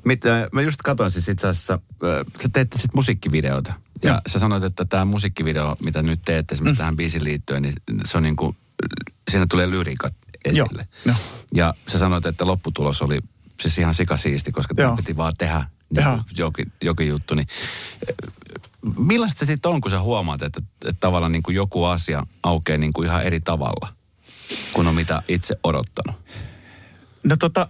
Mitä, mä just katsoin siis itse asiassa, sä teette sitten musiikkivideota. Ja, ja sä sanoit, että tämä musiikkivideo, mitä nyt teette esimerkiksi mm. tähän biisin liittyen, niin se on niin kuin, siinä tulee lyriikat esille. Joo. Ja sä sanoit, että lopputulos oli siis ihan sikasiisti, koska tämä piti vaan tehdä niin jokin, jokin juttu. Niin, millaista se sitten on, kun sä huomaat, että, että tavallaan niin kuin joku asia aukeaa niin kuin ihan eri tavalla, kuin on mitä itse odottanut? No tota,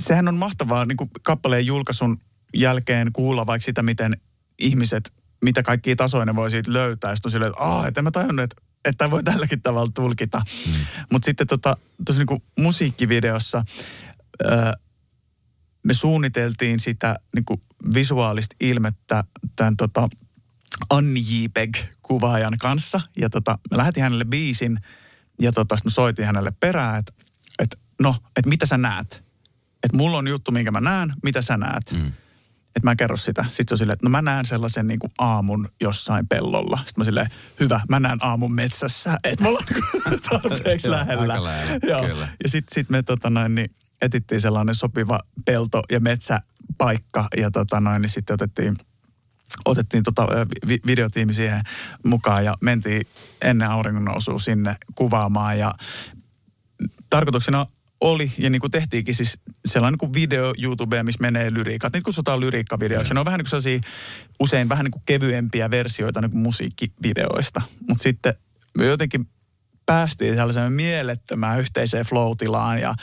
sehän on mahtavaa niin kuin kappaleen julkaisun jälkeen kuulla vaikka sitä, miten ihmiset, mitä kaikkia tasoja ne voi siitä löytää. Sitten on silleen, että aah, että en mä tajunnut, että että voi tälläkin tavalla tulkita. Mm. Mutta sitten tota, tosi niin kuin musiikkivideossa öö, me suunniteltiin sitä niin kuin visuaalista ilmettä tämän tota, Anni Jipeg-kuvaajan kanssa. Ja tota, me lähetin hänelle biisin ja tota, me soitin hänelle perään, että et, no, että mitä sä näet? Että mulla on juttu, minkä mä näen, mitä sä näet. Mm. Että mä kerron sitä. Sitten se on silleen, että no mä näen sellaisen niin kuin aamun jossain pellolla. Sitten mä silleen, hyvä, mä näen aamun metsässä. Että mulla on tarpeeksi lähellä. lähellä. Joo. Kyllä. Ja sitten sit me tota noin, niin etittiin sellainen sopiva pelto- ja metsäpaikka. Ja tota noin, niin sitten otettiin otettiin tota vi- videotiimi siihen mukaan ja mentiin ennen auringon nousua sinne kuvaamaan ja tarkoituksena oli, ja niin kuin tehtiinkin siis sellainen niin kuin video YouTube, missä menee lyriikat, niin kuin sotaan lyriikkavideoiksi. Ne on vähän niin kuin sellaisia, usein vähän niin kuin kevyempiä versioita niin kuin musiikkivideoista. Mutta sitten me jotenkin päästiin sellaiseen mielettömään yhteiseen flow ja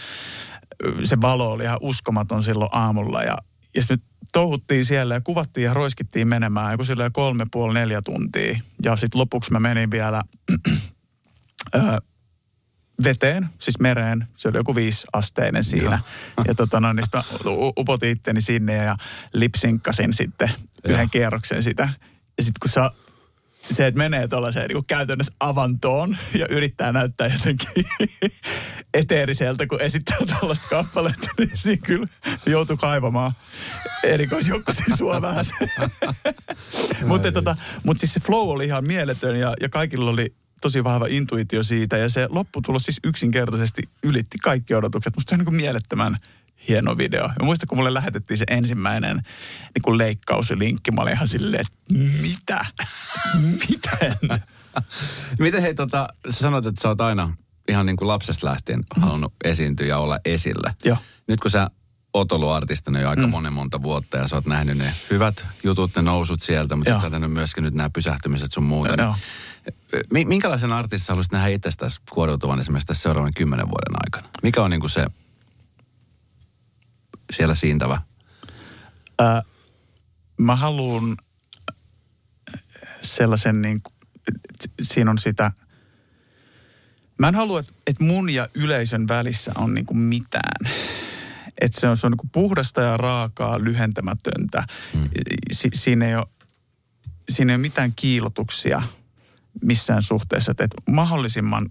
se valo oli ihan uskomaton silloin aamulla. Ja, ja sitten touhuttiin siellä ja kuvattiin ja roiskittiin menemään joku silleen kolme, puoli, neljä tuntia. Ja sitten lopuksi mä menin vielä veteen, siis mereen. Se oli joku viisi asteinen siinä. Ja, ja tota, no, niin mä upotin itteni sinne ja lipsinkkasin sitten yhden kierroksen sitä. Ja sitten kun sä se, että menee tuollaiseen niin käytännössä avantoon ja yrittää näyttää jotenkin eteeriseltä, kun esittää tuollaista kappaletta, niin siinä kyllä joutuu kaivamaan erikoisjoukkosi sua vähän. mutta tota, mut siis se flow oli ihan mieletön ja, ja kaikilla oli tosi vahva intuitio siitä ja se lopputulos siis yksinkertaisesti ylitti kaikki odotukset. Musta se on niin kuin mielettömän hieno video. Ja muista, kun mulle lähetettiin se ensimmäinen niin kuin leikkauslinkki, mä olin ihan silleen, että mitä? Miten? Miten hei, tota, sä sanoit, että sä oot aina ihan niin kuin lapsesta lähtien halunnut esiintyä ja olla esillä. Joo. Nyt kun sä oot ollut artistina jo aika mm. monen monta vuotta ja sä oot nähnyt ne hyvät jutut, ne nousut sieltä, mutta sä oot myöskin nyt nämä pysähtymiset sun muuta. Joo. Niin Minkälaisen artistin haluaisit nähdä itsestäsi kuoriutuvan esimerkiksi tässä seuraavan kymmenen vuoden aikana? Mikä on niin kuin se siellä siintävä? Äh, mä haluan sellaisen, niin kuin, siinä on sitä, mä en halua, että, että mun ja yleisön välissä on niin kuin mitään. Että se on, se on niin puhdasta ja raakaa, lyhentämätöntä. Hmm. Si, siinä, ei ole, siinä ei ole mitään kiilotuksia – missään suhteessa, että, mahdollisimman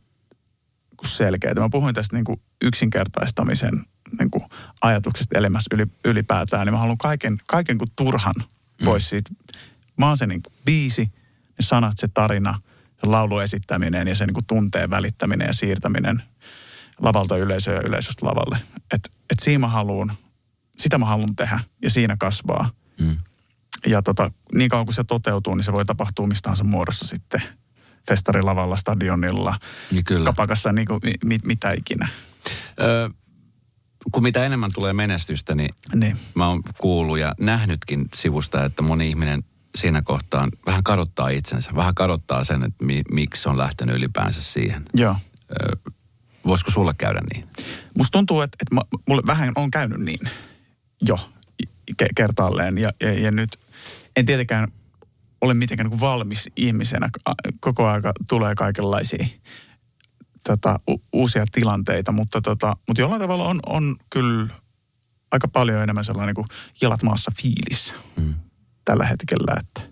selkeää. Mä puhuin tästä niin kuin yksinkertaistamisen niin kuin ajatuksesta elämässä yli, ylipäätään, niin mä haluan kaiken, kaiken kuin turhan pois siitä. Mä oon se niin kuin biisi, ne sanat, se tarina, se laulu esittäminen ja se niin kuin tunteen välittäminen ja siirtäminen lavalta yleisöön ja yleisöstä lavalle. Et, et siinä mä haluan, sitä mä haluan tehdä ja siinä kasvaa. Mm. Ja tota, niin kauan kun se toteutuu, niin se voi tapahtua mistä tahansa muodossa sitten. Festarilavalla, stadionilla, Niin kyllä. kapakassa, niin kuin, mi, mitä ikinä. Ö, kun mitä enemmän tulee menestystä, niin Niin. mä oon kuullut ja nähnytkin sivusta, että moni ihminen siinä kohtaan vähän kadottaa itsensä. Vähän kadottaa sen, että mi, miksi on lähtenyt ylipäänsä siihen. Joo. Voisiko sulla käydä niin? Musta tuntuu, että, että mulle vähän on käynyt niin jo ke- kertaalleen. Ja, ja, ja nyt en tietenkään ole mitenkään niin kuin valmis ihmisenä. Koko aika tulee kaikenlaisia tota, u- uusia tilanteita, mutta, tota, mutta jollain tavalla on, on kyllä aika paljon enemmän sellainen kuin jalat maassa fiilis Mm. tällä hetkellä. Että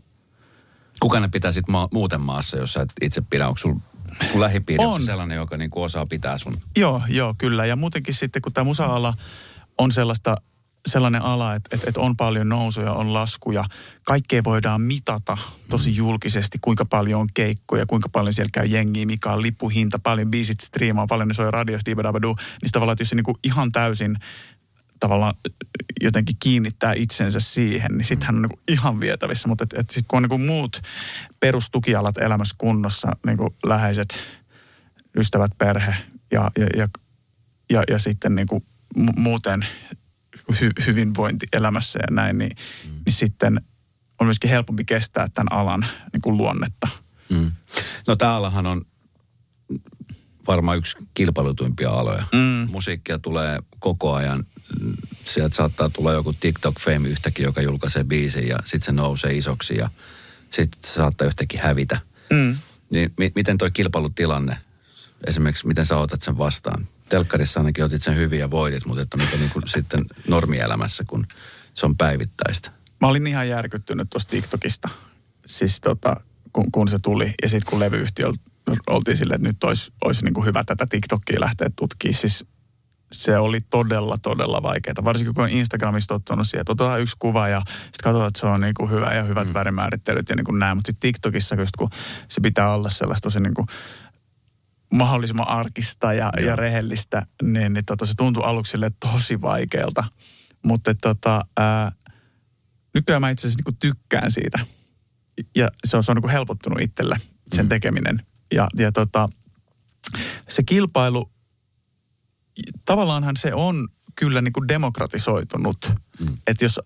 Kuka ne pitää sitten ma- muuten maassa, jos sä et itse pidä? Onko sun, sun lähipiiri On. sellainen, joka niinku osaa pitää sun? Joo, joo, kyllä. Ja muutenkin sitten, kun tämä musa-ala on sellaista, sellainen ala, että, että, että on paljon nousuja, on laskuja. Kaikkea voidaan mitata tosi julkisesti, kuinka paljon on keikkoja, kuinka paljon siellä käy jengiä, mikä on lippuhinta, paljon biisit striimaa, paljon ne soi radiossa. Niin tavallaan, että jos se niin kuin ihan täysin tavallaan jotenkin kiinnittää itsensä siihen, niin sittenhän on niin ihan vietävissä. Mutta et, et sitten kun on niin muut perustukialat elämässä kunnossa, niin kuin läheiset, ystävät, perhe ja, ja, ja, ja, ja sitten niin kuin mu- muuten hy, hyvinvointi elämässä ja näin, niin, mm. niin sitten on myöskin helpompi kestää tämän alan niin kuin luonnetta. Mm. No tää alahan on varmaan yksi kilpailutuimpia aloja. Mm. Musiikkia tulee koko ajan. Sieltä saattaa tulla joku TikTok-fame yhtäkkiä, joka julkaisee biisin ja sitten se nousee isoksi ja sitten se saattaa yhtäkkiä hävitä. Mm. Niin mi- miten toi kilpailutilanne, esimerkiksi miten sä otat sen vastaan? Telkkarissa ainakin otit sen hyvin ja voitit, mutta että miten niin kuin sitten normielämässä, kun se on päivittäistä. Mä olin ihan järkyttynyt tuosta TikTokista, siis tota, kun, kun se tuli. Ja sitten kun levyyhtiö oltiin silleen, että nyt olisi, olisi niin kuin hyvä tätä TikTokia lähteä tutkimaan. Siis se oli todella, todella vaikeaa. Varsinkin kun on Instagramista ottanut siihen, että otetaan yksi kuva ja sitten katsotaan, että se on niin kuin hyvä ja hyvät mm. värimäärittelyt ja niin kuin näin. Mutta sitten TikTokissa, just kun se pitää olla sellaista tosi niin kuin mahdollisimman arkista ja, ja rehellistä, niin, niin tota, se tuntui aluksi tosi vaikealta. Mutta tota, ää, nykyään mä itse asiassa niin tykkään siitä. Ja se on, se on niin helpottunut itselle, sen mm. tekeminen. Ja, ja tota, se kilpailu, tavallaanhan se on kyllä niin kuin demokratisoitunut. Mm. Että jos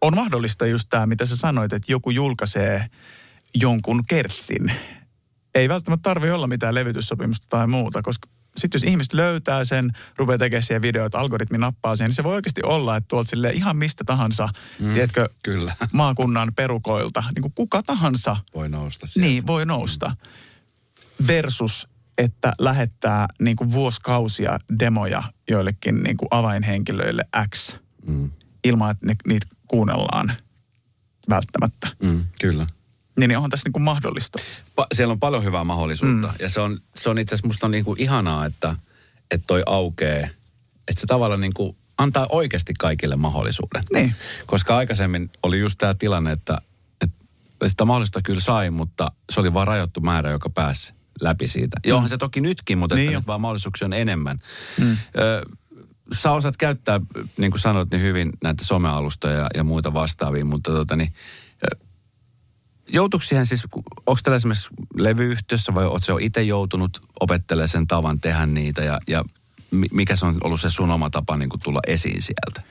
on mahdollista just tämä, mitä sä sanoit, että joku julkaisee jonkun kertsin. Ei välttämättä tarvi olla mitään levytyssopimusta tai muuta, koska sitten jos ihmiset löytää sen, rupeaa tekemään siihen videoita, algoritmi nappaa siihen, niin se voi oikeasti olla, että tuolta sille ihan mistä tahansa, mm, tiedätkö, kyllä. maakunnan perukoilta, niin kuin kuka tahansa, Voi nousta sieltä. niin voi nousta. Versus, että lähettää niin kuin vuosikausia demoja joillekin niin kuin avainhenkilöille X, Mm. ilman että ne, niitä kuunnellaan välttämättä. Mm, kyllä. Niin, niin onhan tässä niin kuin mahdollista. Pa- siellä on paljon hyvää mahdollisuutta. Mm. Ja se on, se on itse asiassa musta niin kuin ihanaa, että, että toi aukee. Että se tavallaan niin kuin antaa oikeasti kaikille mahdollisuuden. Niin. Koska aikaisemmin oli just tämä tilanne, että, että sitä mahdollista kyllä sai, mutta se oli vain rajoittu määrä, joka pääsi läpi siitä. Mm. Johan se toki nytkin, mutta Niin että jo. nyt vaan mahdollisuuksia on enemmän. Mm. Ö, sä osaat käyttää, niin kuin sanoit, niin hyvin näitä somealustoja ja, ja muita vastaavia, mutta tota niin, ö, joutuiko siihen siis, onko teillä esimerkiksi levyyhtiössä vai oletko itse joutunut opettelemaan sen tavan tehdä niitä ja, ja mi- mikä se on ollut se sun oma tapa niin kuin tulla esiin sieltä?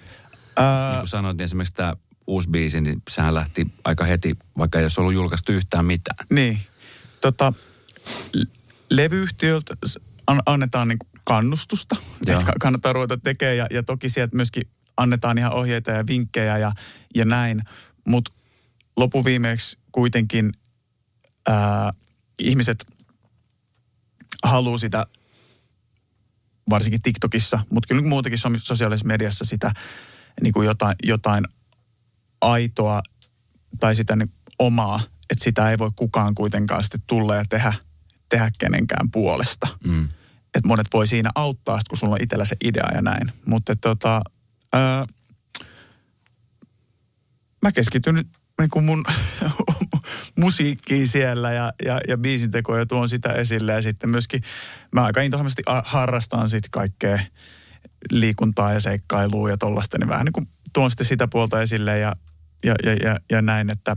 Ää, Niin kuin sanoit, niin esimerkiksi tämä uusi biisi, niin sehän lähti aika heti, vaikka ei olisi ollut julkaistu yhtään mitään. Niin. Tota, levyyhtiöltä annetaan niin kannustusta, Joo. että ka- kannattaa ruveta tekemään ja, ja toki sieltä myöskin annetaan ihan ohjeita ja vinkkejä ja, ja näin. Mutta lopuviimeeksi kuitenkin ää, ihmiset haluaa sitä, varsinkin TikTokissa, mutta kyllä muutenkin so- sosiaalisessa mediassa sitä niin kuin jotain, jotain aitoa tai sitä niin omaa, että sitä ei voi kukaan kuitenkaan sitten tulla ja tehdä, tehdä kenenkään puolesta. Mm. että monet voi siinä auttaa, kun sulla on itsellä se idea ja näin. Mutta tota, ää, mä keskityn nyt niin kuin mun musiikkiin siellä ja, ja, ja biisintekoja tuon sitä esille. Ja sitten myöskin mä aika intohimoisesti harrastan sitten kaikkea liikuntaa ja seikkailua ja tollaista, niin vähän niin kuin tuon sitten sitä puolta esille ja, ja, ja, ja, ja näin, että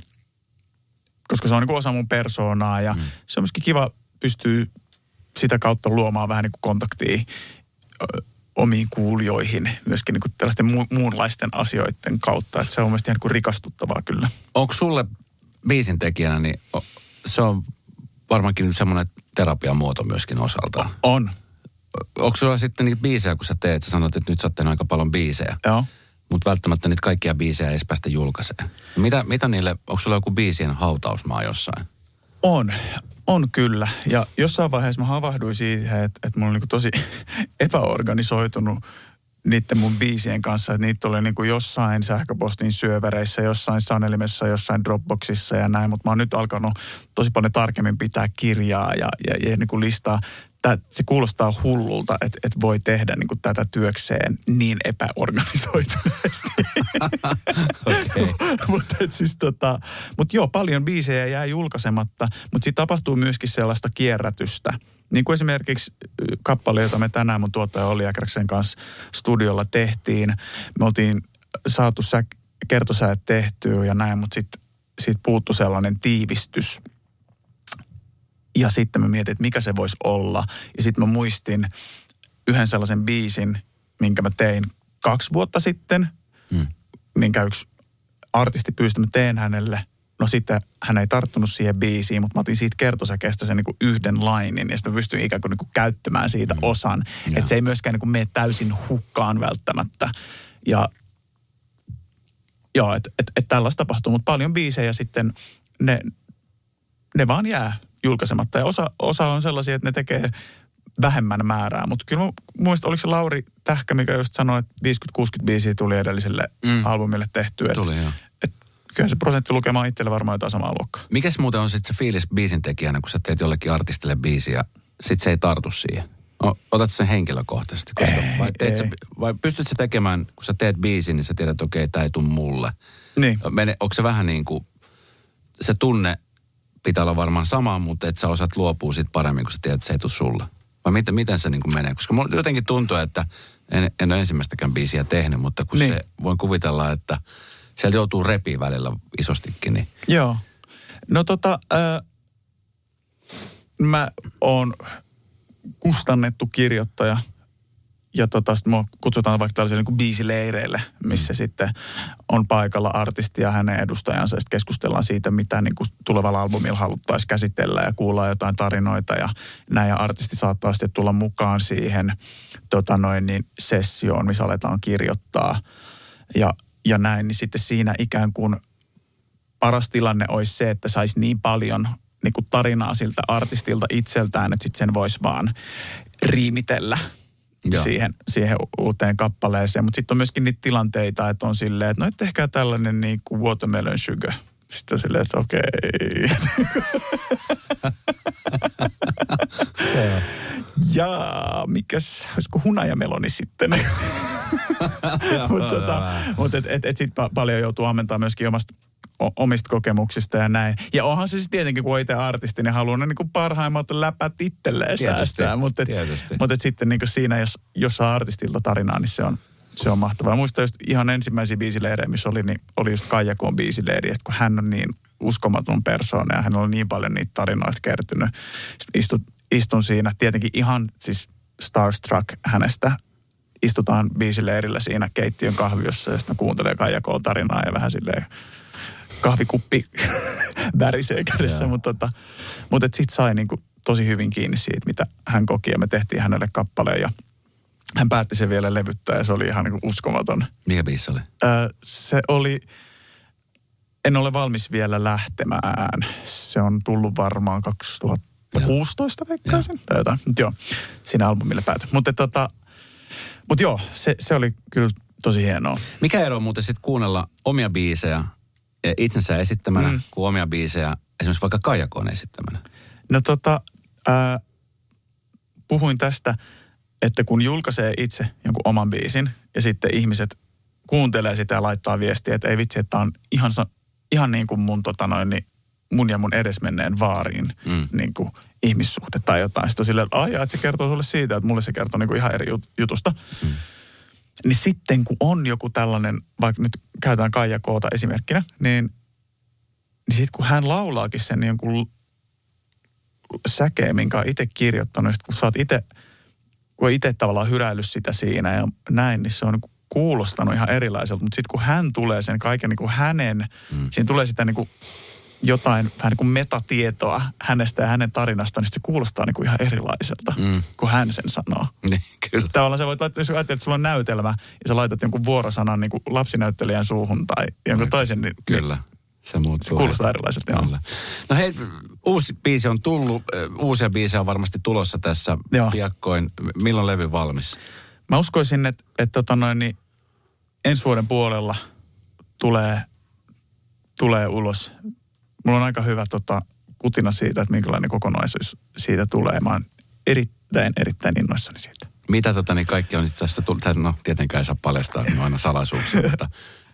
koska se on niin kuin osa mun persoonaa ja mm. se on myöskin kiva pystyy sitä kautta luomaan vähän niin kuin kontaktia omiin kuulijoihin myöskin niin kuin tällaisten mu- muunlaisten asioiden kautta. Että se on mielestäni ihan niin rikastuttavaa kyllä. Onko sulle biisin tekijänä, niin se on varmaankin semmoinen terapian muoto myöskin osalta. On. Onko sulla sitten niitä biisejä, kun sä teet, sä sanot, että nyt sä oot aika paljon biisejä. Joo. Mutta välttämättä niitä kaikkia biisejä ei edes päästä julkaiseen. Mitä, mitä niille, onko sulla joku biisien hautausmaa jossain? On, on kyllä. Ja jossain vaiheessa mä havahduin siihen, että, että mulla on niin tosi epäorganisoitunut niiden mun biisien kanssa, että niitä oli niin jossain sähköpostin syövereissä, jossain sanelimessa, jossain Dropboxissa ja näin, mutta mä oon nyt alkanut tosi paljon tarkemmin pitää kirjaa ja, ja, ja niin kuin listaa. Tää, se kuulostaa hullulta, että, että voi tehdä niin kuin tätä työkseen niin epäorganisoituneesti. mutta siis tota, mut joo, paljon biisejä jää julkaisematta, mutta sitten tapahtuu myöskin sellaista kierrätystä – niin kuin esimerkiksi kappale, jota me tänään mun tuottaja Olli Äkräksen kanssa studiolla tehtiin. Me oltiin saatu sä, kertosäät tehtyä ja näin, mutta sitten siitä puuttu sellainen tiivistys. Ja sitten mä mietin, että mikä se voisi olla. Ja sitten mä muistin yhden sellaisen biisin, minkä mä tein kaksi vuotta sitten, mm. minkä yksi artisti pyysi, mä teen hänelle. No sitten hän ei tarttunut siihen biisiin, mutta mä otin siitä kertosäkeestä sen niin yhden lainin ja sitten mä pystyin ikään kuin, niin kuin käyttämään siitä mm. osan. Että se ei myöskään niin kuin mene täysin hukkaan välttämättä. Ja joo, että et, et tällaista tapahtuu, mutta paljon biisejä sitten ne, ne vaan jää julkaisematta. Ja osa, osa on sellaisia, että ne tekee vähemmän määrää. Mutta kyllä mielestä oliko se Lauri Tähkä, mikä just sanoi, että 50-60 biisiä tuli edelliselle mm. albumille tehtyä. Tuli, joo kyllä se prosenttilukema on itselle varmaan jotain samaa luokkaa. Mikäs muuten on sitten se fiilis biisin tekijänä, kun sä teet jollekin artistille biisiä, sit se ei tartu siihen? No, otat sen henkilökohtaisesti, koska ei, vai, teet ei. Sä, vai pystyt sä tekemään, kun sä teet biisin, niin sä tiedät, että okei, okay, tämä ei tule mulle. Niin. Mene, onko se vähän niin kuin, se tunne pitää olla varmaan sama, mutta että sä osaat luopua siitä paremmin, kun sä tiedät, että se ei tule sulle? Vai miten, miten se niin kuin menee? Koska mulla jotenkin tuntuu, että en, en ole ensimmäistäkään biisiä tehnyt, mutta kun niin. se, voin kuvitella, että – siellä joutuu repiä välillä isostikin. Niin. Joo. No tota, äh, mä oon kustannettu kirjoittaja ja tota, sit mua kutsutaan vaikka tällaisille niin biisileireille, missä mm. sitten on paikalla artisti ja hänen edustajansa. Sitten keskustellaan siitä, mitä niin kuin tulevalla albumilla haluttaisiin käsitellä ja kuulla jotain tarinoita. Ja näin ja artisti saattaa sitten tulla mukaan siihen tota noin, niin sessioon, missä aletaan kirjoittaa. Ja ja näin, niin sitten siinä ikään kuin paras tilanne olisi se, että saisi niin paljon niin kuin tarinaa siltä artistilta itseltään, että sitten sen voisi vaan riimitellä Joo. siihen, siihen uuteen kappaleeseen. Mutta sitten on myöskin niitä tilanteita, että on silleen, että no et ehkä tällainen niin kuin watermelon sugar. Sitten on silleen, että okei. Okay. ja mikäs, olisiko hunajameloni sitten? mutta tota, mut et, et, et sitten paljon joutuu ammentamaan myöskin omasta omista kokemuksista ja näin. Ja onhan se siis tietenkin, kun itse artisti, niin haluaa ne niin parhaimmat läpät itselleen säästää. Mutta et, mut et sitten niin siinä, jos, jos saa artistilta tarinaa, niin se on, se on mahtavaa. Muistan just ihan ensimmäisiä biisileirejä, missä oli, niin oli just Kaija Kuon biisileiri, että kun hän on niin uskomaton persoona ja hänellä on niin paljon niitä tarinoita kertynyt. istun, istun siinä tietenkin ihan siis starstruck hänestä istutaan biisileirillä siinä keittiön kahviossa ja sitten kuuntelee Kaijakoon tarinaa ja vähän silleen kahvikuppi värisee kädessä. Mutta tota, mut sitten sai niinku tosi hyvin kiinni siitä, mitä hän koki ja me tehtiin hänelle kappaleen ja hän päätti sen vielä levyttää ja se oli ihan niinku uskomaton. Mikä biisi oli? Öö, se oli, en ole valmis vielä lähtemään. Se on tullut varmaan 2016 veikkaisin tai jotain. joo, siinä albumille päätyi. Mutta tota, mutta joo, se, se oli kyllä tosi hienoa. Mikä ero on muuten sitten kuunnella omia biisejä itsensä esittämänä mm. kuin omia biisejä esimerkiksi vaikka Kaijakoon esittämänä? No tota, ää, puhuin tästä, että kun julkaisee itse jonkun oman biisin ja sitten ihmiset kuuntelee sitä ja laittaa viestiä, että ei vitsi, että on ihan, ihan niin kuin mun, tota noin, niin mun ja mun edesmenneen vaariin mm. niin kuin ihmissuhde tai jotain. Sitten on silleen, että että se kertoo sulle siitä, että mulle se kertoo niin kuin ihan eri jutusta. Mm. Niin sitten kun on joku tällainen, vaikka nyt käytetään Kaija Koota esimerkkinä, niin, niin sitten kun hän laulaakin sen niin kuin säkeen, minkä on itse kirjoittanut, kun sä oot itse, kun itse tavallaan hyräillyt sitä siinä ja näin, niin se on niin kuulostanut ihan erilaiselta. Mutta sitten kun hän tulee sen kaiken niin kuin hänen, mm. siinä tulee sitä niin kuin jotain vähän niin kuin metatietoa hänestä ja hänen tarinasta, niin se kuulostaa niin kuin ihan erilaiselta, mm. kun hän sen sanoo. Niin, kyllä. Tavallaan sä voit laittaa, jos ajattelet, että sulla on näytelmä ja sä laitat jonkun vuorosanan niin kuin lapsinäyttelijän suuhun tai jonkun no, toisen, niin, kyllä. Se muuttuu. Se kuulostaa erilaiselta, joo. No hei, uusi biisi on tullut, uusia biisejä on varmasti tulossa tässä joo. piakkoin. Milloin levy valmis? Mä uskoisin, että, että tota noin, niin ensi vuoden puolella tulee, tulee ulos mulla on aika hyvä tota, kutina siitä, että minkälainen kokonaisuus siitä tulee. Mä oon erittäin, erittäin innoissani siitä. Mitä tota, niin kaikki on tästä tullut? No tietenkään ei saa paljastaa, ne on aina salaisuuksia, mutta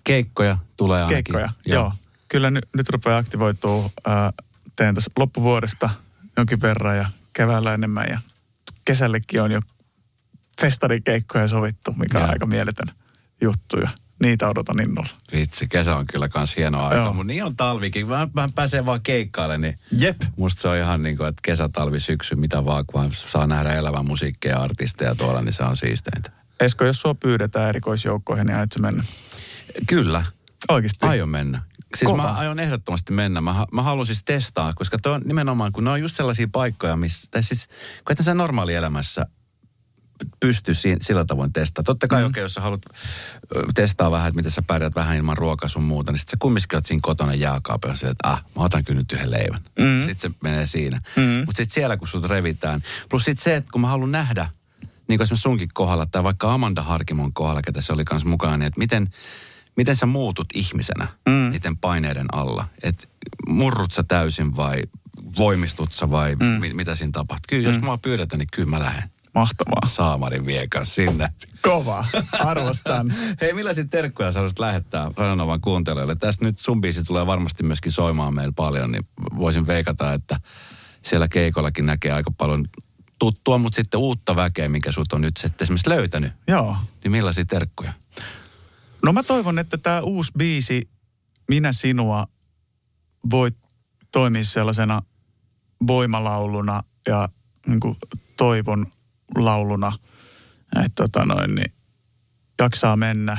keikkoja tulee ainakin. Keikkoja, joo. joo. Kyllä nyt, nyt rupeaa aktivoituu. Ää, teen tässä loppuvuodesta jonkin verran ja keväällä enemmän ja kesällekin on jo festarikeikkoja sovittu, mikä on aika mieletön juttu. Ja niitä odotan innolla. Vitsi, kesä on kyllä kans hieno aika, mutta niin on talvikin. Mä, mä pääsee vaan keikkaille, niin Jep. musta se on ihan niin kuin, että kesä, talvi, syksy, mitä vaan, kun saa nähdä elävän musiikkia ja artisteja tuolla, niin se on siisteintä. Esko, jos sua pyydetään erikoisjoukkoihin, niin aiotko mennä? Kyllä. Oikeasti? Aion mennä. Siis Kova. mä aion ehdottomasti mennä. Mä, mä haluan siis testaa, koska toi on nimenomaan, kun ne on just sellaisia paikkoja, missä, tai siis, kun sä normaalielämässä pysty sillä tavoin testaamaan. Totta kai mm. okei, okay, jos sä haluat testaa vähän, että miten sä pärjät vähän ilman ruokaa sun muuta, niin sitten sä kumminkin oot siinä kotona jääkaapilla, että ah, mä otan kyllä nyt yhden leivän. Mm. Sitten se menee siinä. Mm. Mutta sitten siellä, kun sut revitään. Plus sitten se, että kun mä haluan nähdä, niin kuin esimerkiksi sunkin kohdalla, tai vaikka Amanda Harkimon kohdalla, ketä se oli kanssa mukana, niin että miten, miten sä muutut ihmisenä mm. niiden paineiden alla. Että murrut sä täysin vai voimistut sä vai mm. mi- mitä siinä tapahtuu. Kyllä, mm. jos mua pyydetään, niin kyllä mä lähden. Mahtavaa. Saamarin viekas sinne. Kova, arvostan. Hei, millaisia terkkuja sä haluaisit lähettää Radionovan kuuntelijoille? Tästä nyt sun biisi tulee varmasti myöskin soimaan meillä paljon, niin voisin veikata, että siellä keikollakin näkee aika paljon tuttua, mutta sitten uutta väkeä, mikä sut on nyt sitten esimerkiksi löytänyt. Joo. Niin millaisia terkkuja? No mä toivon, että tämä uusi biisi, Minä sinua, voi toimia sellaisena voimalauluna ja niin kuin toivon lauluna, että tota noin, niin jaksaa mennä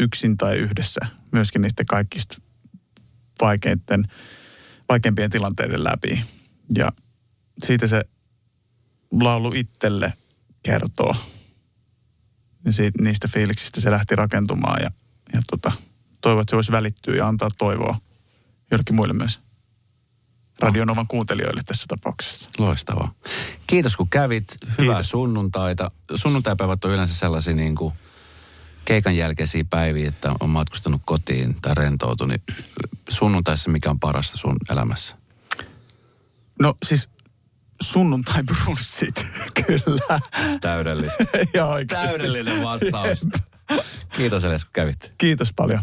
yksin tai yhdessä myöskin niiden kaikista vaikeiden, vaikeimpien tilanteiden läpi. Ja siitä se laulu itselle kertoo. Ja siitä, niistä fiiliksistä se lähti rakentumaan ja, ja tota, toivon, että se voisi välittyä ja antaa toivoa jollekin muille myös. Radionovan kuuntelijoille tässä tapauksessa. Loistavaa. Kiitos kun kävit. Hyvää Kiitos. sunnuntaita. Sunnuntaipäivät on yleensä sellaisia niin kuin keikan jälkeisiä päiviä, että on matkustanut kotiin tai rentoutunut. Niin sunnuntaissa mikä on parasta sun elämässä? No siis sunnuntai brunssit, kyllä. Täydellistä. Joo, Täydellinen vastaus. Kiitos Elias, kun kävit. Kiitos paljon.